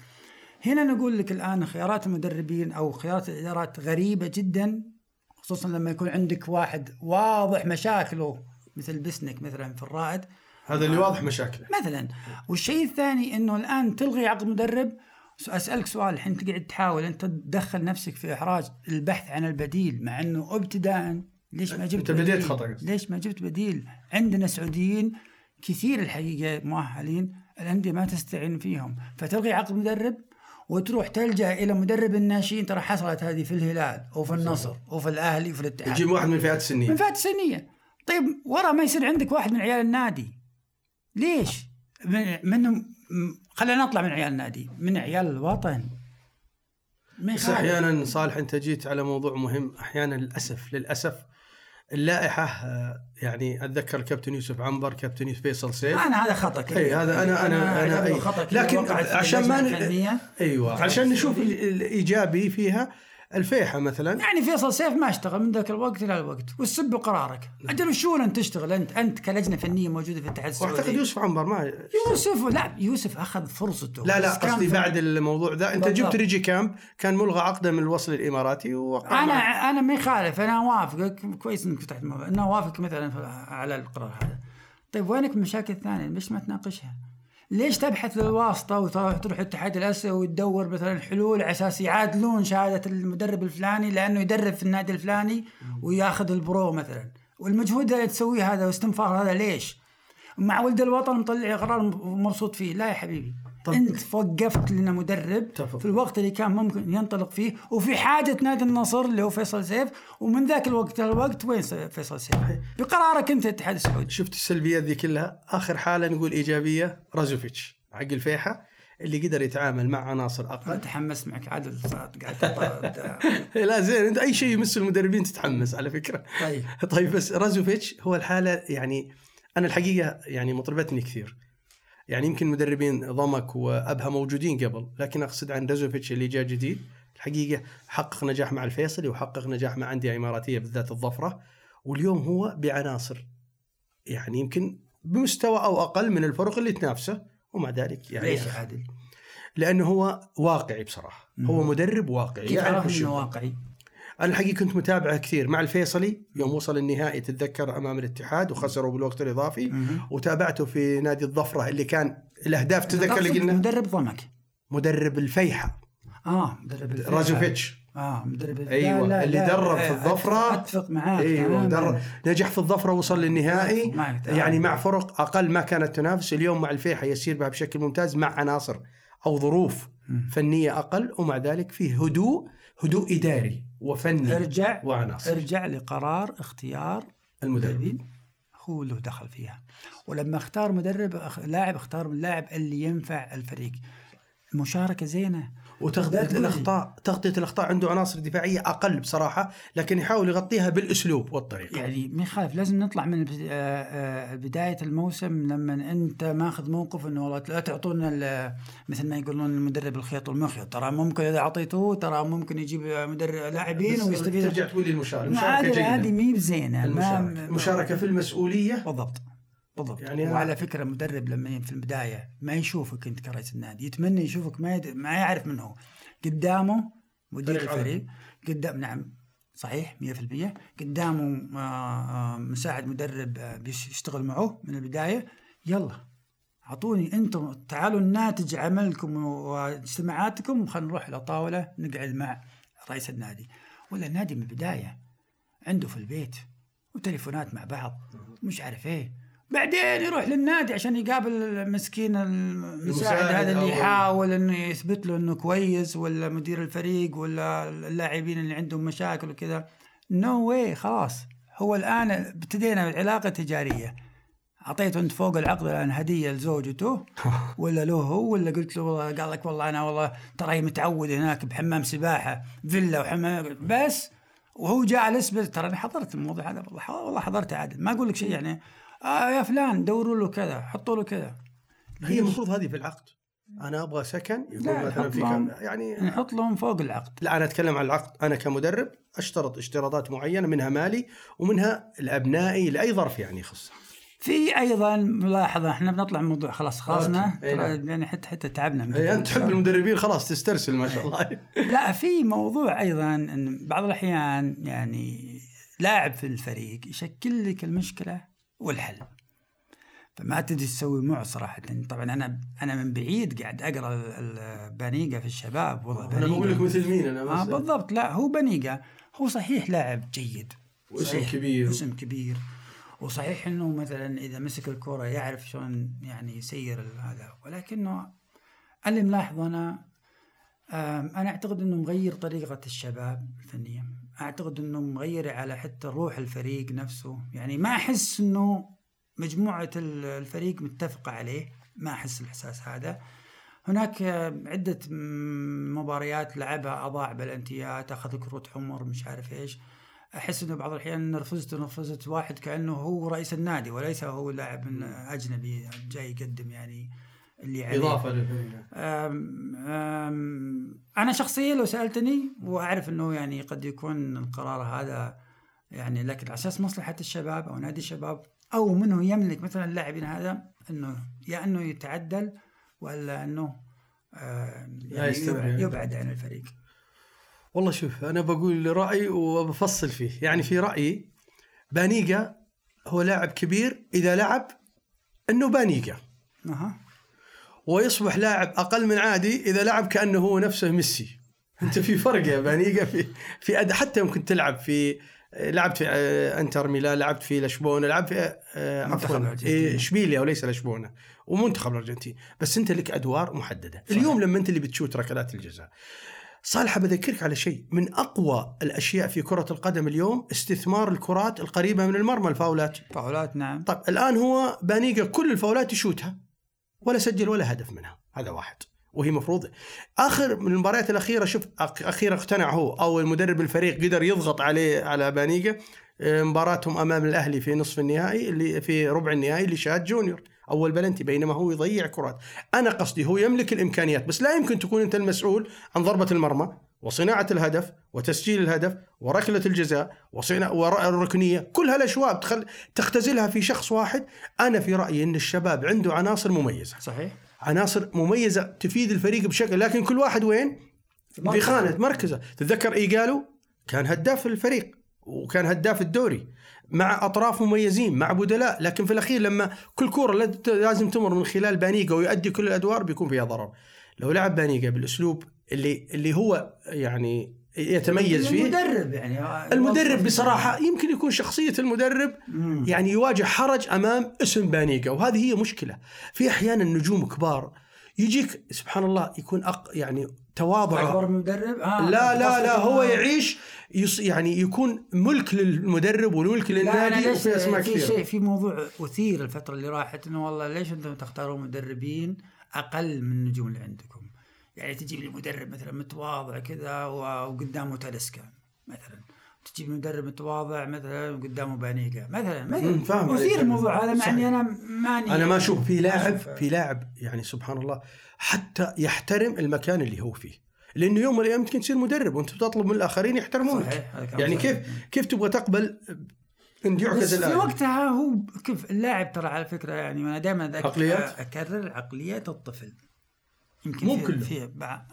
هنا نقول لك الآن خيارات المدربين أو خيارات الإدارات غريبة جدا خصوصا لما يكون عندك واحد واضح مشاكله مثل بسنك مثلا في الرائد. هذا اللي واضح مشاكله. مثلا. والشيء الثاني إنه الآن تلغي عقد مدرب. أسألك سؤال الحين تقعد تحاول أنت تدخل نفسك في إحراج البحث عن البديل مع إنه ابتداء ليش ما جبت أنت بديت قصدك. ليش ما جبت بديل؟ عندنا سعوديين كثير الحقيقة مؤهلين الأندية ما تستعين فيهم. فتلغي عقد مدرب وتروح تلجأ إلى مدرب الناشئين. ترى حصلت هذه في الهلال وفي النصر وفي الأهلي وفي الاتحاد. تجيب واحد من الفئات من السنيه فئات السنية. طيب ورا ما يصير عندك واحد من عيال النادي. ليش؟ من من خلينا نطلع من عيال النادي. من عيال الوطن. بس. أحيانا صالح أنت جيت على موضوع مهم. أحيانا للاسف للأسف اللائحة آه، يعني أتذكر كابتن يوسف عنبر كابتن يوسف فيصل سيف أنا هذا خطأ كبير. اي هذا أنا أنا أنا أعتبره أي. لكن عشان ما. أيوه عشان نشوف ال- الإيجابي فيها الفيحاء مثلا. يعني فيصل سيف ما اشتغل من ذاك الوقت إلى الوقت. والسبب قرارك. أجل شو أنت تشتغل؟ أنت أنت كلجنة فنية موجودة في الاتحاد السعودي. وأعتقد يوسف عنبر ما يوسف لا يوسف أخذ فرصته. لا لا قصدي بعد الموضوع ذا أنت بالضبط. جبت ريجي كامب كان ملغى عقده من الوصل الإماراتي أنا معه. أنا ما يخالف. أنا أوافقك. كويس إنك فتحت الموضوع. أنا أوافقك مثلا على القرار هذا. طيب وينك المشاكل الثانية؟ ليش ما تناقشها؟ ليش تبحث للواسطة وتروح تروح الاتحاد الأسيوي وتدور مثلا حلول على أساس يعادلون شهادة المدرب الفلاني لأنه يدرب في النادي الفلاني ويأخذ ال pro مثلا. والمجهود اللي تسويه هذا واستنفار هذا ليش؟ مع ولد الوطن مطلع قرار مبسوط فيه. لا يا حبيبي. أنت وقفت لنا مدرب اتفق. في الوقت اللي كان ممكن ينطلق فيه وفي حاجة نادي النصر اللي هو فيصل سيف ومن ذاك الوقت للوقت وين فيصل سيف؟ بقرارك أنت الاتحاد السعودي. شفت السلبيات ذي كلها؟ آخر حالة نقول إيجابية رازوفيتش حق الفيحاء اللي قدر يتعامل مع عناصر أنا أقل. تحمست معك صارت قاعد لا زين أنت أي شيء يمس المدربين تتحمس على فكرة. طيب. طيب بس رازوفيتش هو الحالة يعني أنا الحقيقة يعني مطربتني كثير. يعني يمكن مدربين ضمك وأبها موجودين قبل لكن أقصد عن رازوفيتش اللي جاء جديد. الحقيقة حقق نجاح مع الفيصلي وحقق نجاح مع أندية إماراتية بالذات الظفرة واليوم هو بعناصر. يعني يمكن بمستوى أو أقل من الفرق اللي تنافسه ومع ذلك يعني ليش عادل؟ لأنه هو واقعي بصراحة. هو مدرب واقعي. كيف يعرف إنه. واقعي؟ أنا الحقيقة كنت متابعه كثير. مع الفيصلي يوم وصل النهائي تتذكر أمام الاتحاد وخسروا بالوقت الإضافي. وتابعته في نادي الظفرة اللي كان الأهداف تتذكر اللي قلنا؟ مدرب ضمك. مدرب الفيحة. آه مدرب. رازوفيتش. آه مدرب أيوة، اللي درب في الظفرة. أتفق معاك. أيوه تماماً. در... نجح في الظفرة وصل للنهائي. يعني مع فرق أقل ما كانت تنافس. اليوم مع الفيحة يسير بها بشكل ممتاز مع عناصر أو ظروف. فنية أقل. ومع ذلك فيه هدوء. هدوء إداري وفني ارجع وعناصر. ارجع لقرار اختيار المدرب. هو له دخل فيها. ولما اختار مدرب أخ- لاعب اختار اللاعب اللي ينفع الفريق. المشاركه زينة. وتغطية. الأخطاء تغطية الأخطاء عنده عناصر دفاعية أقل بصراحة لكن يحاول يغطيها بالأسلوب والطريقة. يعني ما يخالف لازم نطلع من آه، آه، بداية الموسم لما أنت ماخذ موقف إنه والله لا تعطونا مثل ما يقولون المدرب الخيط والمخيط ترى ممكن إذا اعطيتوه ترى ممكن يجيب مدرب لاعبين ويستفيد. ترجع تقول لي المشاركة هذه مي بزينه ما- المشاركة. في المسؤولية. بالضبط. بالضبط. يعني وعلى فكرة مدرب لما في البداية ما يشوفك أنت كرئيس النادي يتمنى يشوفك ما يد... ما يعرف من هو. قدامه مدير فريق الفريق قدام نعم صحيح 100% قدامه آه، آه، مساعد مدرب آه، بيشتغل معه من البداية. يلا أعطوني أنتم تعالوا ناتج عملكم واجتماعاتكم خلينا نروح إلى طاوله نقعد مع رئيس النادي. ولا النادي من البداية عنده في البيت وتليفونات مع بعض مش عارف إيه. بعدين يروح للنادي عشان يقابل المسكين المساعد هذا اللي يحاول إنه يثبت له إنه كويس ولا مدير الفريق ولا اللاعبين اللي عندهم مشاكل وكذا. نو no واي خلاص. هو الآن ابتدينا علاقه تجاريه اعطيته أنت فوق العقد الآن هدية لزوجته ولا له هو ولا قلت له والله قال لك والله أنا والله ترى متعود هناك بحمام سباحة فيلا وحمام. بس وهو جالس ترى أنا حضرت الموضوع هذا والله والله حضرته عادل ما أقول لك شيء يعني آه يا فلان دوروا له كذا حطوا له كذا. هي المفروض هذه في العقد. أنا أبغى سكن يكون لا، مثلا في كم يعني نحط لهم فوق العقد. لا أنا أتكلم عن العقد. أنا كمدرب أشترط اشتراطات معينة منها مالي ومنها الأبنائي لأي ظرف يعني يخص. في أيضا ملاحظة إحنا بنطلع من موضوع خلاص خلصنا. ترى نعم. يعني حتى حتى تعبنا من إيه، أنت تحب المدربين خلاص تسترسل ما شاء الله. لا في موضوع أيضا إن بعض الأحيان يعني لاعب في الفريق يشكل لك المشكلة والحل. فما تدري تسوي معه صراحة. طبعا أنا أنا من بعيد قاعد أقرأ ال- البانيقه في الشباب والله أنا بقول لك. مثل مين أنا آه بس بالضبط. لا هو بنيقة هو صحيح لاعب جيد. واسم كبير. اسم كبير. وصحيح إنه مثلا إذا مسك الكرة يعرف شلون يعني يسير هذا. ولكنه اللي ملاحظه أنا أنا أعتقد إنه مغير طريقة الشباب الفنية. أعتقد إنه مغير على حتى روح الفريق نفسه. يعني ما أحس إنه مجموعة ال- الفريق متفقة عليه. ما أحس الإحساس هذا. هناك م- مباريات لعبها أضاع بلنتيات أخذ كروت حمر مش عارف إيش. أحس إنه بعض الأحيان نرفزت نرفزت واحد كأنه هو رئيس النادي وليس هو لاعب من أجنبي جاي يقدم يعني. اللي عليه. إضافة أم أنا شخصيا لو سألتني وأعرف أنه يعني قد يكون القرار هذا يعني لكن على أساس مصلحة الشباب أو نادي الشباب أو منه يملك مثلا اللاعبين هذا أنه يا أنه يتعدل ولا أنه آه، يعني يبعد, عن الفريق. والله شوف أنا بقول رايي وبفصل فيه. يعني في رأيي بانيجا هو لاعب كبير. إذا لعب إنه بانيجا. أها. ويصبح لاعب أقل من عادي إذا لعب كأنه هو نفسه ميسي. أنت في فرق يا بانيجا في في أد... حتى يمكن تلعب في لعبت في آه، إنتر ميلان لعبت في لشبونة لعبت في آه، عفوا. إيه، إشبيليا وليس لشبونة. ومنتخب الأرجنتين. بس أنت لك أدوار محددة. اليوم لما أنت اللي بتشوت ركلات الجزاء. صالح بذكرك على شيء. من أقوى الأشياء في كرة القدم اليوم استثمار الكرات القريبة من المرمى الفاولات. فاولات نعم. طيب الآن هو بانيجا كل الفاولات يشوتها. ولا سجل ولا هدف منها. هذا واحد. وهي مفروض. آخر من المباريات الأخيرة شوف أخيرا اقتنع هو أو المدرب الفريق قدر يضغط عليه على بانيجا آه، مباراتهم أمام الأهلي في نصف النهائي اللي في ربع النهائي اللي شات جونيور. أول بلنتي بينما هو يضيع كرات. أنا قصدي هو يملك الإمكانيات بس لا يمكن تكون أنت المسؤول عن ضربة المرمى. وصناعة الهدف وتسجيل الهدف وركلة الجزاء وصناعة والركنيه كل هالأشياء تخل... تختزلها في شخص واحد. أنا في رأيي إن الشباب عنده عناصر مميزة. صحيح. عناصر مميزة تفيد الفريق بشكل لكن كل واحد وين؟ في خانه مركزه. تتذكر ايجالو كان هداف الفريق وكان هداف الدوري مع أطراف مميزين مع بدلاء. لكن في الأخير لما كل كورة لازم تمر من خلال بانيجا ويؤدي كل الأدوار بيكون فيها ضرر. لو لعب بانيجا بالأسلوب اللي اللي هو يعني يتميز فيه المدرب يعني المدرب بصراحة يمكن يكون شخصية المدرب مم. يعني يواجه حرج أمام اسم بانيجا وهذه هي مشكلة في أحيانا نجوم كبار يجيك سبحان الله يكون أق يعني تواضعه أكبر من مدرب آه لا لا لا هو آه. يعيش يص يعني يكون ملك للمدرب وملك للنادي وفي أسماء في كثيرة شيء في موضوع أثير الفترة اللي راحت إنه والله ليش أنتم تختارون مدربين أقل من النجوم اللي عندكم؟ يعني تجيب لي مدرب مثلا متواضع كذا وقدامه تاليسكا مثلا تجيب مدرب متواضع مثلا وقدامه بانيجا مثلا مثلا. مثير الموضوع هذا مع. إني أنا ماني أنا ما أشوف في لاعب في لاعب يعني سبحان الله حتى يحترم المكان اللي هو فيه لأنه يوم من الأيام يمكن تصير مدرب وأنت بتطلب من الآخرين يحترمونك يعني صحيح. كيف كيف تبغى تقبل ان يعكس بس في وقتها هو كيف اللاعب ترى على فكرة يعني وأنا دائما؟ أكرر عقليات الطفل يمكن مو كله. في بعض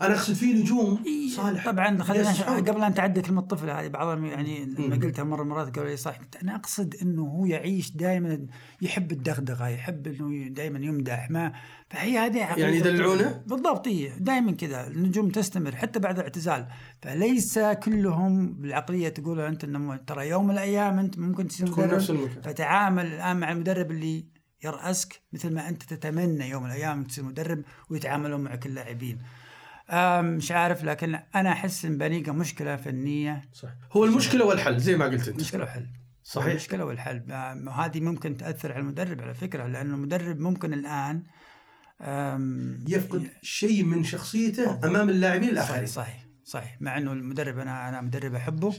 أنا أقصد في نجوم صالح طبعا خلينا. قبل أن تعدى كلمة طفل هذه بعضهم يعني لما. قلتها مرة مرات قالوا لي صح أنا أقصد إنه هو يعيش دائما يحب الدغدغة يحب إنه دائما يمدح ما فهي هذه يعني يدلعونه؟ بالضبط إيه دائما كذا النجوم تستمر حتى بعد الاعتزال فليس كلهم بالعقلية تقول أنت إنه ترى يوم من الأيام أنت ممكن تصير تكون مدرب نفس المكان فتعامل الآن مع المدرب اللي يرأسك مثل ما أنت تتمنى يوم من الأيام تصير مدرب ويتعاملون معك اللاعبين. مش عارف لكن أنا أحس إن بانيجا مشكلة فنية. صح هو المشكلة والحل زي ما قلت أنت. مشكله وحل صحيح. المشكلة والحل. آم، وهذه ممكن تأثر على المدرب على فكرة لأنه المدرب ممكن الآن يفقد شيء من شخصيته أمام اللاعبين الآخرين. صحيح صحيح. صحيح مع إنه المدرب أنا أنا مدرب أحبه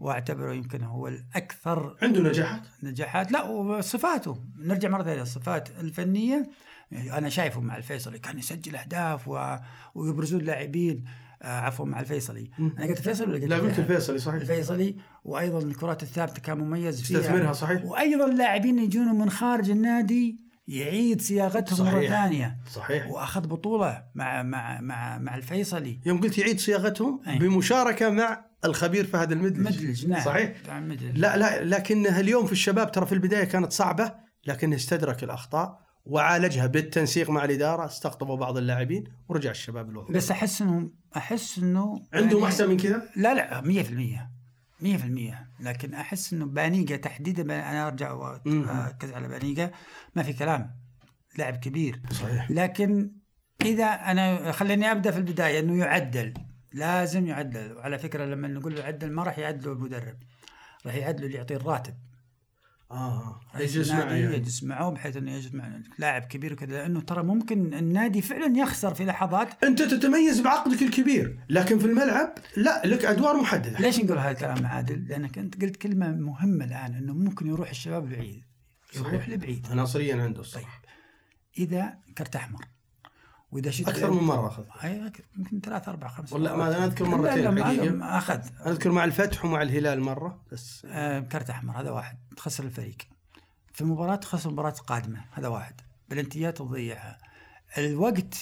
وأعتبره يمكن هو الأكثر عنده نجاحات؟ نجاحات. لا وصفاته. نرجع مرة ثانية الصفات الفنية. أنا شايفه مع الفيصلي كان يسجل أهداف و... ويبرزون لاعبين. آه عفوا مع الفيصلي. أنا قلت الفيصلي ولا قلت لا قلت الفيصلي؟ الفيصلي صحيح. الفيصلي وأيضا الكرات الثابتة كان مميز فيها. استثمرها صحيح. وأيضا لاعبين يجون من خارج النادي يعيد صياغتهم مره صحيح. ثانية صحيح. وأخذ بطولة مع مع مع مع الفيصلي. يوم قلت يعيد صياغتهم أي. بمشاركة مع الخبير فهد المدلج. مدلج نعم. صحيح. مدلج لا لا لكنها اليوم في الشباب ترى في البداية كانت صعبة لكنه استدرك الأخطاء وعالجها بالتنسيق مع الإدارة استقطبوا بعض اللاعبين ورجع الشباب الوضع بس أحس انه أحس إنه عندهم يعني- أحسن من كذا؟ لا لا 100% 100% لكن أحس إنه بانيجا تحديدا أنا أرجع مم. واركز على بانيجا. ما في كلام. لاعب كبير. صحيح. لكن إذا أنا خليني أبدأ في البداية إنه يعدل. لازم يعدل. وعلى فكرة لما نقول يعدل ما راح يعدلوا المدرب. راح يعدلوا اللي يعطيه الراتب. آه رئيس يجلس معه يعني. يجلس معه بحيث أنه يجلس مع لاعب كبير وكذا لأنه ترى ممكن النادي فعلا يخسر في لحظات. أنت تتميز بعقدك الكبير لكن في الملعب لا لك أدوار محددة. ليش نقول هذا الكلام عادل؟ لأنك أنت قلت كلمة مهمة الآن إنه ممكن يروح الشباب بعيد. يروح. لبعيد. عناصريا عنده الصراحه إذا كرت أحمر. وإذا شفت أكثر من مرة أخذ. أك- يمكن ثلاث أربع خمس ولا ما أذكر لا، مرتين ما أخذ. أنا أذكر مع الفتح ومع الهلال مرة بس آه كرت أحمر هذا واحد. تخسر الفريق. في مباراة تخسر مباراة قادمة هذا واحد. بلنتيات تضيعها الوقت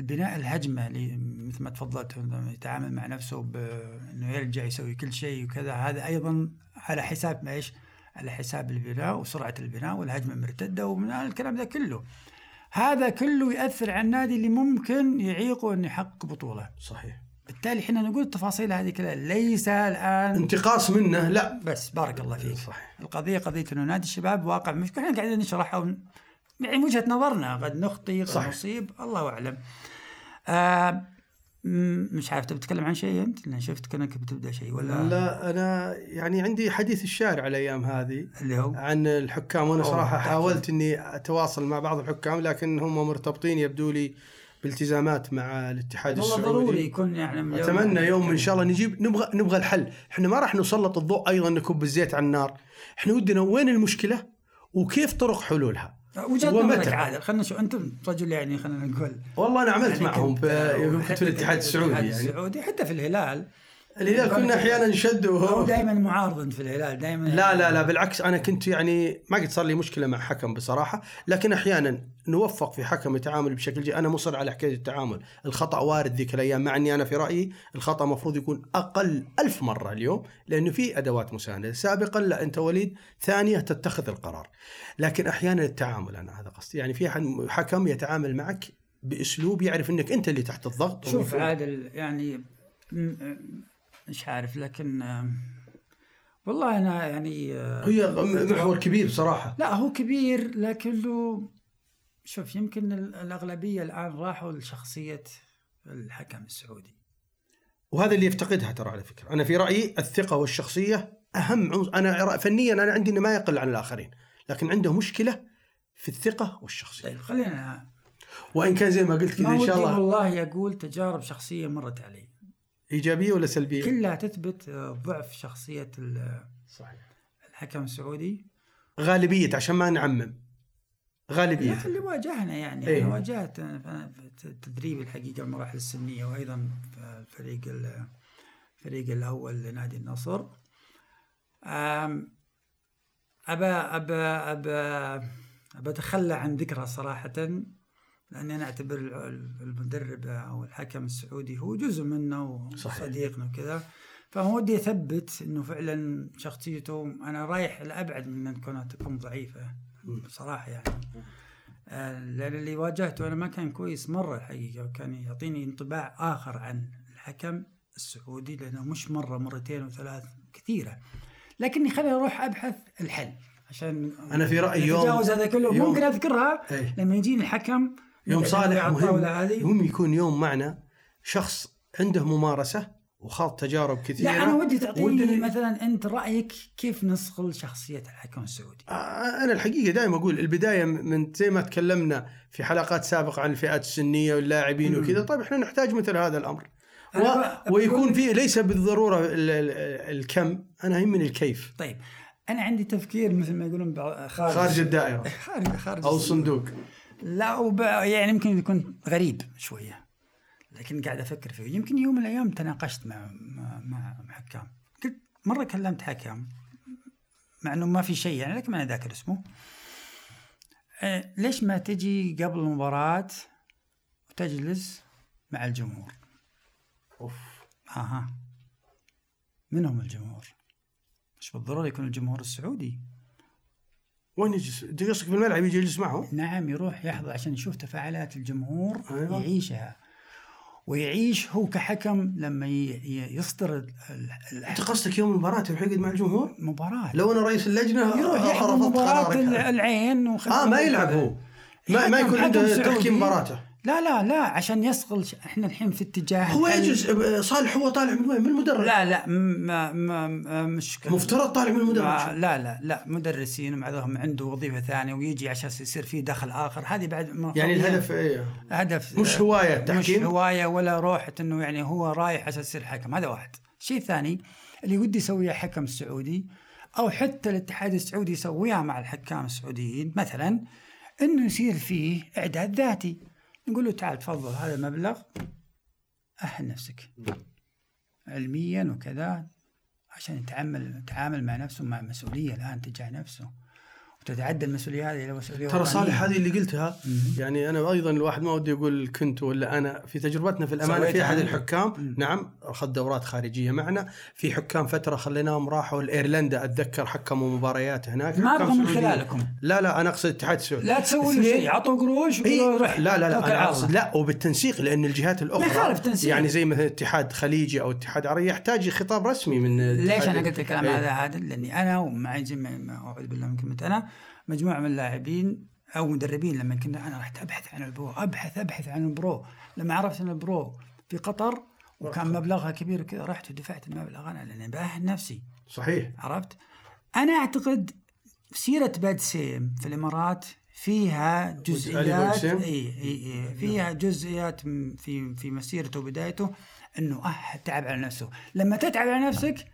البناء الهجمة اللي مثل ما تفضلت يتعامل مع نفسه بأنه يرجع يسوي كل شيء وكذا هذا أيضا على حساب ما إيش؟ على حساب البناء وسرعة البناء والهجمة المرتدة ومن الكلام ذا كله. هذا كله يأثر على النادي اللي ممكن يعيقه أنه يحقق بطولة. صحيح. بالتالي إحنا نقول التفاصيل هذه كلها ليس الآن انتقاص منه لا. بس بارك الله فيك. صحيح. القضية قضية إنه نادي الشباب واقع مشكله إحنا قاعدين نشرحها ون... يعني وجهة نظرنا قد نخطي قد. نصيب. الله أعلم. آه مش عارف تبي تتكلم عن شيء أنت؟ لأن شفت كانك بتبدأ شيء ولا؟ لا أنا يعني عندي حديث الشارع الأيام هذه اللي هو؟ عن الحكام وأنا صراحة. حاولت إني أتواصل مع بعض الحكام لكن هم مرتبطين يبدو لي بالتزامات مع الاتحاد والله السعودي. ضروري يكون يعني أتمنى يوم إن شاء الله نجيب نبغى نبغى الحل. إحنا ما راح نسلط الضوء أيضا نكب الزيت على النار. إحنا ودنا وين المشكلة؟ وكيف طرق حلولها؟ وجهه؟ نظرك عادل خلينا نشوف انت رجل يعني خلينا نقول والله أنا عملت يعني معهم كنت- في كنت في الاتحاد السعودي يعني. السعودي حتى في الهلال. الهلال كنا أحيانا نشد هو وهو دائما معارض في الهلال دائما لا لا لا بالعكس أنا كنت يعني ما قد صار لي مشكلة مع حكم بصراحة لكن أحيانا نوفق في حكم يتعامل بشكل جيد. أنا مصر على حكاية التعامل. الخطأ وارد ذيك الأيام مع إني أنا في رأيي الخطأ المفروض يكون أقل ألف مرة اليوم لأنه في أدوات مساندة. سابقا لا أنت وليد ثانية تتخذ القرار. لكن أحيانا التعامل أنا هذا قصدي. يعني في حكم يتعامل معك بأسلوب يعرف إنك أنت اللي تحت الضغط. شوف عادل يعني مش عارف لكن والله أنا يعني آه، هي محور كبير صراحة لا هو كبير لكنه شوف يمكن ال- الأغلبية الآن راحوا لشخصية الحكم السعودي. وهذا اللي يفتقدها ترى على فكرة. أنا في رأيي الثقة والشخصية أهم عنصر أنا فنيا أنا عندي إنه ما يقل عن الآخرين لكن عنده مشكلة في الثقة والشخصية. طيب خلينا وإن كان زي ما قلت كذا إن شاء الله والله أقول تجارب شخصية مرت علي. إيجابية ولا سلبية؟ كلها تثبت آه، ضعف شخصية ال- صحيح. الحكم السعودي. غالبية عشان ما نعمم. غالبية. اللي واجهنا يعني إيه. واجهت أنا في التدريب الحقيقة المراحل السنية وأيضا في الفريق ال- الفريق الأول لنادي النصر. ابى ابى ابى اتخلى عن ذكرها صراحة. لأني أنا أعتبر ال- المدرب أو الحكم السعودي هو جزء منا. وصديقنا وكذا. فما ودي اثبت إنه فعلا شخصيته أنا رايح لأبعد من إن كونها تكون ضعيفة بصراحه يعني. آه، لأن اللي واجهته أنا ما كان كويس مرة الحقيقة وكان يعطيني انطباع آخر عن الحكم السعودي لأنه مش مرة مرتين وثلاث كثيرة. لكني خليني أروح أبحث الحل عشان أنا في رأيي يوم- هذا كله. يوم- ممكن أذكرها؟ إيه. لما يجيني الحكم يوم يقعد صالح مهم. مهم يكون يوم معنا شخص عنده ممارسة وخاض تجارب كثيرة. لا أنا ودي تعطيني ودنا- مثلا أنت رأيك كيف نصقل شخصيه الحكم السعودي؟ أنا الحقيقة دائما أقول البداية من زي ما تكلمنا في حلقات سابقة عن الفئات السنية واللاعبين. وكذا طيب إحنا نحتاج مثل هذا الأمر. و... ب- ويكون فيه ليس بالضرورة ال... ال... الكم أنا يهمني الكيف. طيب أنا عندي تفكير مثل ما يقولون خارج خارج الدائرة. خارج خارج أو الصندوق لا وب... يعني يمكن يكون غريب شوية لكن قاعد أفكر فيه. يمكن يوم من الأيام تناقشت مع مع, مع حكام. قلت مرة كلمت حكم مع إنه ما في شيء يعني لكن ما أنا ذاكر اسمه. آه ليش ما تجي قبل المباراة وتجلس مع الجمهور؟ أوف آها. من هم الجمهور؟ مش بالضرورة يكون الجمهور السعودي؟ وين يجلس؟ قصدك في الملعب يجي يجلس معهم؟ نعم يروح يحضر عشان يشوف تفاعلات الجمهور أيوة. يعيشها ويعيش هو كحكم لما يصدر أنت قصدك يوم المباراة يروح يقعد مع الجمهور؟ المباراة لو أنا رئيس اللجنة يروح يحضر هذا. العين آه ما يلعب هو ما, ما يكون عنده. تحكيم مباراته لا لا لا عشان يصقل ش- إحنا الحين في اتجاه هو. يجلس صالح هو طالع من وين؟ من المدرب لا لا ما ما مش مفترض طالع من المدرب لا لا لا مدرسين وبعضهم عنده وظيفة ثانية ويجي عشان يصير فيه دخل آخر. هذه بعد يعني الهدف إيه؟ هدف مش هواية مش التحكيم؟ هواية ولا روحه إنه يعني هو رايح عشان يصير حكم. هذا واحد. الشيء الثاني اللي ودي يسويه حكم سعودي أو حتى الاتحاد السعودي يسويها مع الحكام السعوديين مثلا إنه يصير فيه إعداد ذاتي. نقول له تعال تفضل هذا المبلغ أهل نفسك. علميا وكذا عشان يتعامل يتعامل مع نفسه مع مسؤولية الآن تجاه نفسه. وتتعدى المسؤولية هذه إلى مسؤولية ترى. صالح هذه اللي قلتها. يعني أنا أيضا الواحد ما ودي يقول كنت ولا أنا في تجربتنا في الأمانة في أحد. الحكام مم. نعم أخذ دورات خارجية معنا في حكام فترة خليناهم راحوا لايرلندا أتذكر حكموا مباريات هناك ما أبغى من. خلالكم لا لا أنا أقصد الاتحاد السعودي لا تسوي شيء اعطوه قروش رح لا لا لا أنا أقصد. لا وبالتنسيق لأن الجهات الأخرى يخالف تنسيق. يعني زي مثلا اتحاد خليجي أو اتحاد عربي يحتاج خطاب رسمي من ليش أنا قلت الكلام. هذا عادل؟ لأني أنا ومعي أعوذ بالله من كلمة أنا مجموعة من اللاعبين أو مدربين لما كنا أنا رحت أبحث عن ال pro أبحث أبحث عن ال pro. لما عرفت إن ال pro في قطر وكان مبلغها كبير وكذا رحت ودفعت المبلغ أنا لأني بأهل نفسي. صحيح. عرفت؟ أنا أعتقد سيرة بادسيم في الإمارات فيها جزئيات؟ إي إي إي فيها جزئيات في في مسيرته وبدايته إنه أه تعب على نفسه، لما تتعب على نفسك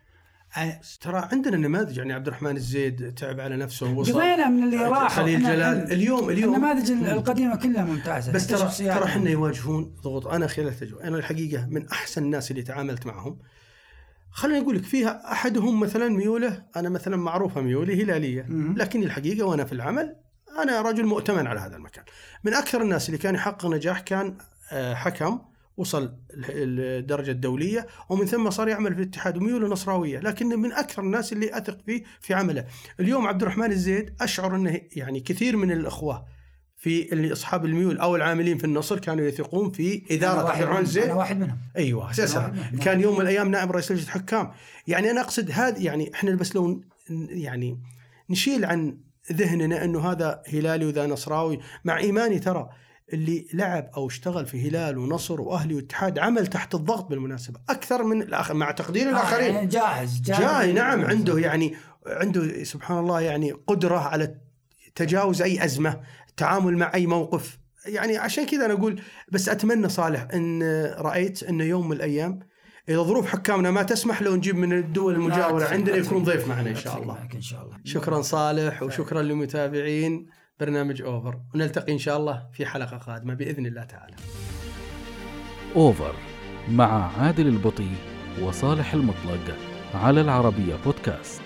ترى عندنا نماذج يعني عبد الرحمن الزيد تعب على نفسه ووصل. قضينا من اللي راحوا. خليل جلال. اليوم اليوم النماذج القديمة كلها ممتازة. بس ترى. ترى إحنا يواجهون ضغوط. أنا خلال التجربه أنا الحقيقة من أحسن الناس اللي تعاملت معهم. خليني أقول لك فيها أحدهم مثلا ميوله أنا مثلا معروفة ميولي هلالية. لكن الحقيقة وأنا في العمل أنا رجل مؤتمن على هذا المكان. من أكثر الناس اللي كان يحقق نجاح كان آه، حكم وصل ال- الدرجة الدولية ومن ثم صار يعمل في الاتحاد وميوله نصراوية. لكن من أكثر الناس اللي أثق فيه في عمله. اليوم عبد الرحمن الزيد أشعر إنه يعني كثير من الأخوة في اللي أصحاب الميول أو العاملين في النصر كانوا يثقون في إدارة عبد الرحمن. الزيد. أنا واحد منهم. أيوه أساسا. كان يوم من الأيام نائب رئيس لجنة حكام يعني أنا أقصد هذا يعني إحنا بس لو يعني نشيل عن ذهننا إنه هذا هلالي وذا نصراوي مع إيماني ترى. اللي لعب أو اشتغل في هلال ونصر وأهلي واتحاد عمل تحت الضغط بالمناسبة. أكثر من الآخر مع تقدير آه، الآخرين. يعني جاهز جاهز. جاي نعم. عنده يعني عنده سبحان الله يعني قدرة على تجاوز أي أزمة التعامل مع أي موقف. يعني عشان كذا أنا أقول بس أتمنى صالح أن رأيت أنه يوم من الأيام إذا ظروف حكامنا ما تسمح لو نجيب من الدول المجاورة لا، عندنا يكون ضيف معنا لا، شاء الله. إن شاء الله. شكرا صالح وشكرا للمتابعين. برنامج أوفر ونلتقي إن شاء الله في حلقة قادمة بإذن الله تعالى. أوفر مع عادل البطي وصالح المطلق على العربية بودكاست.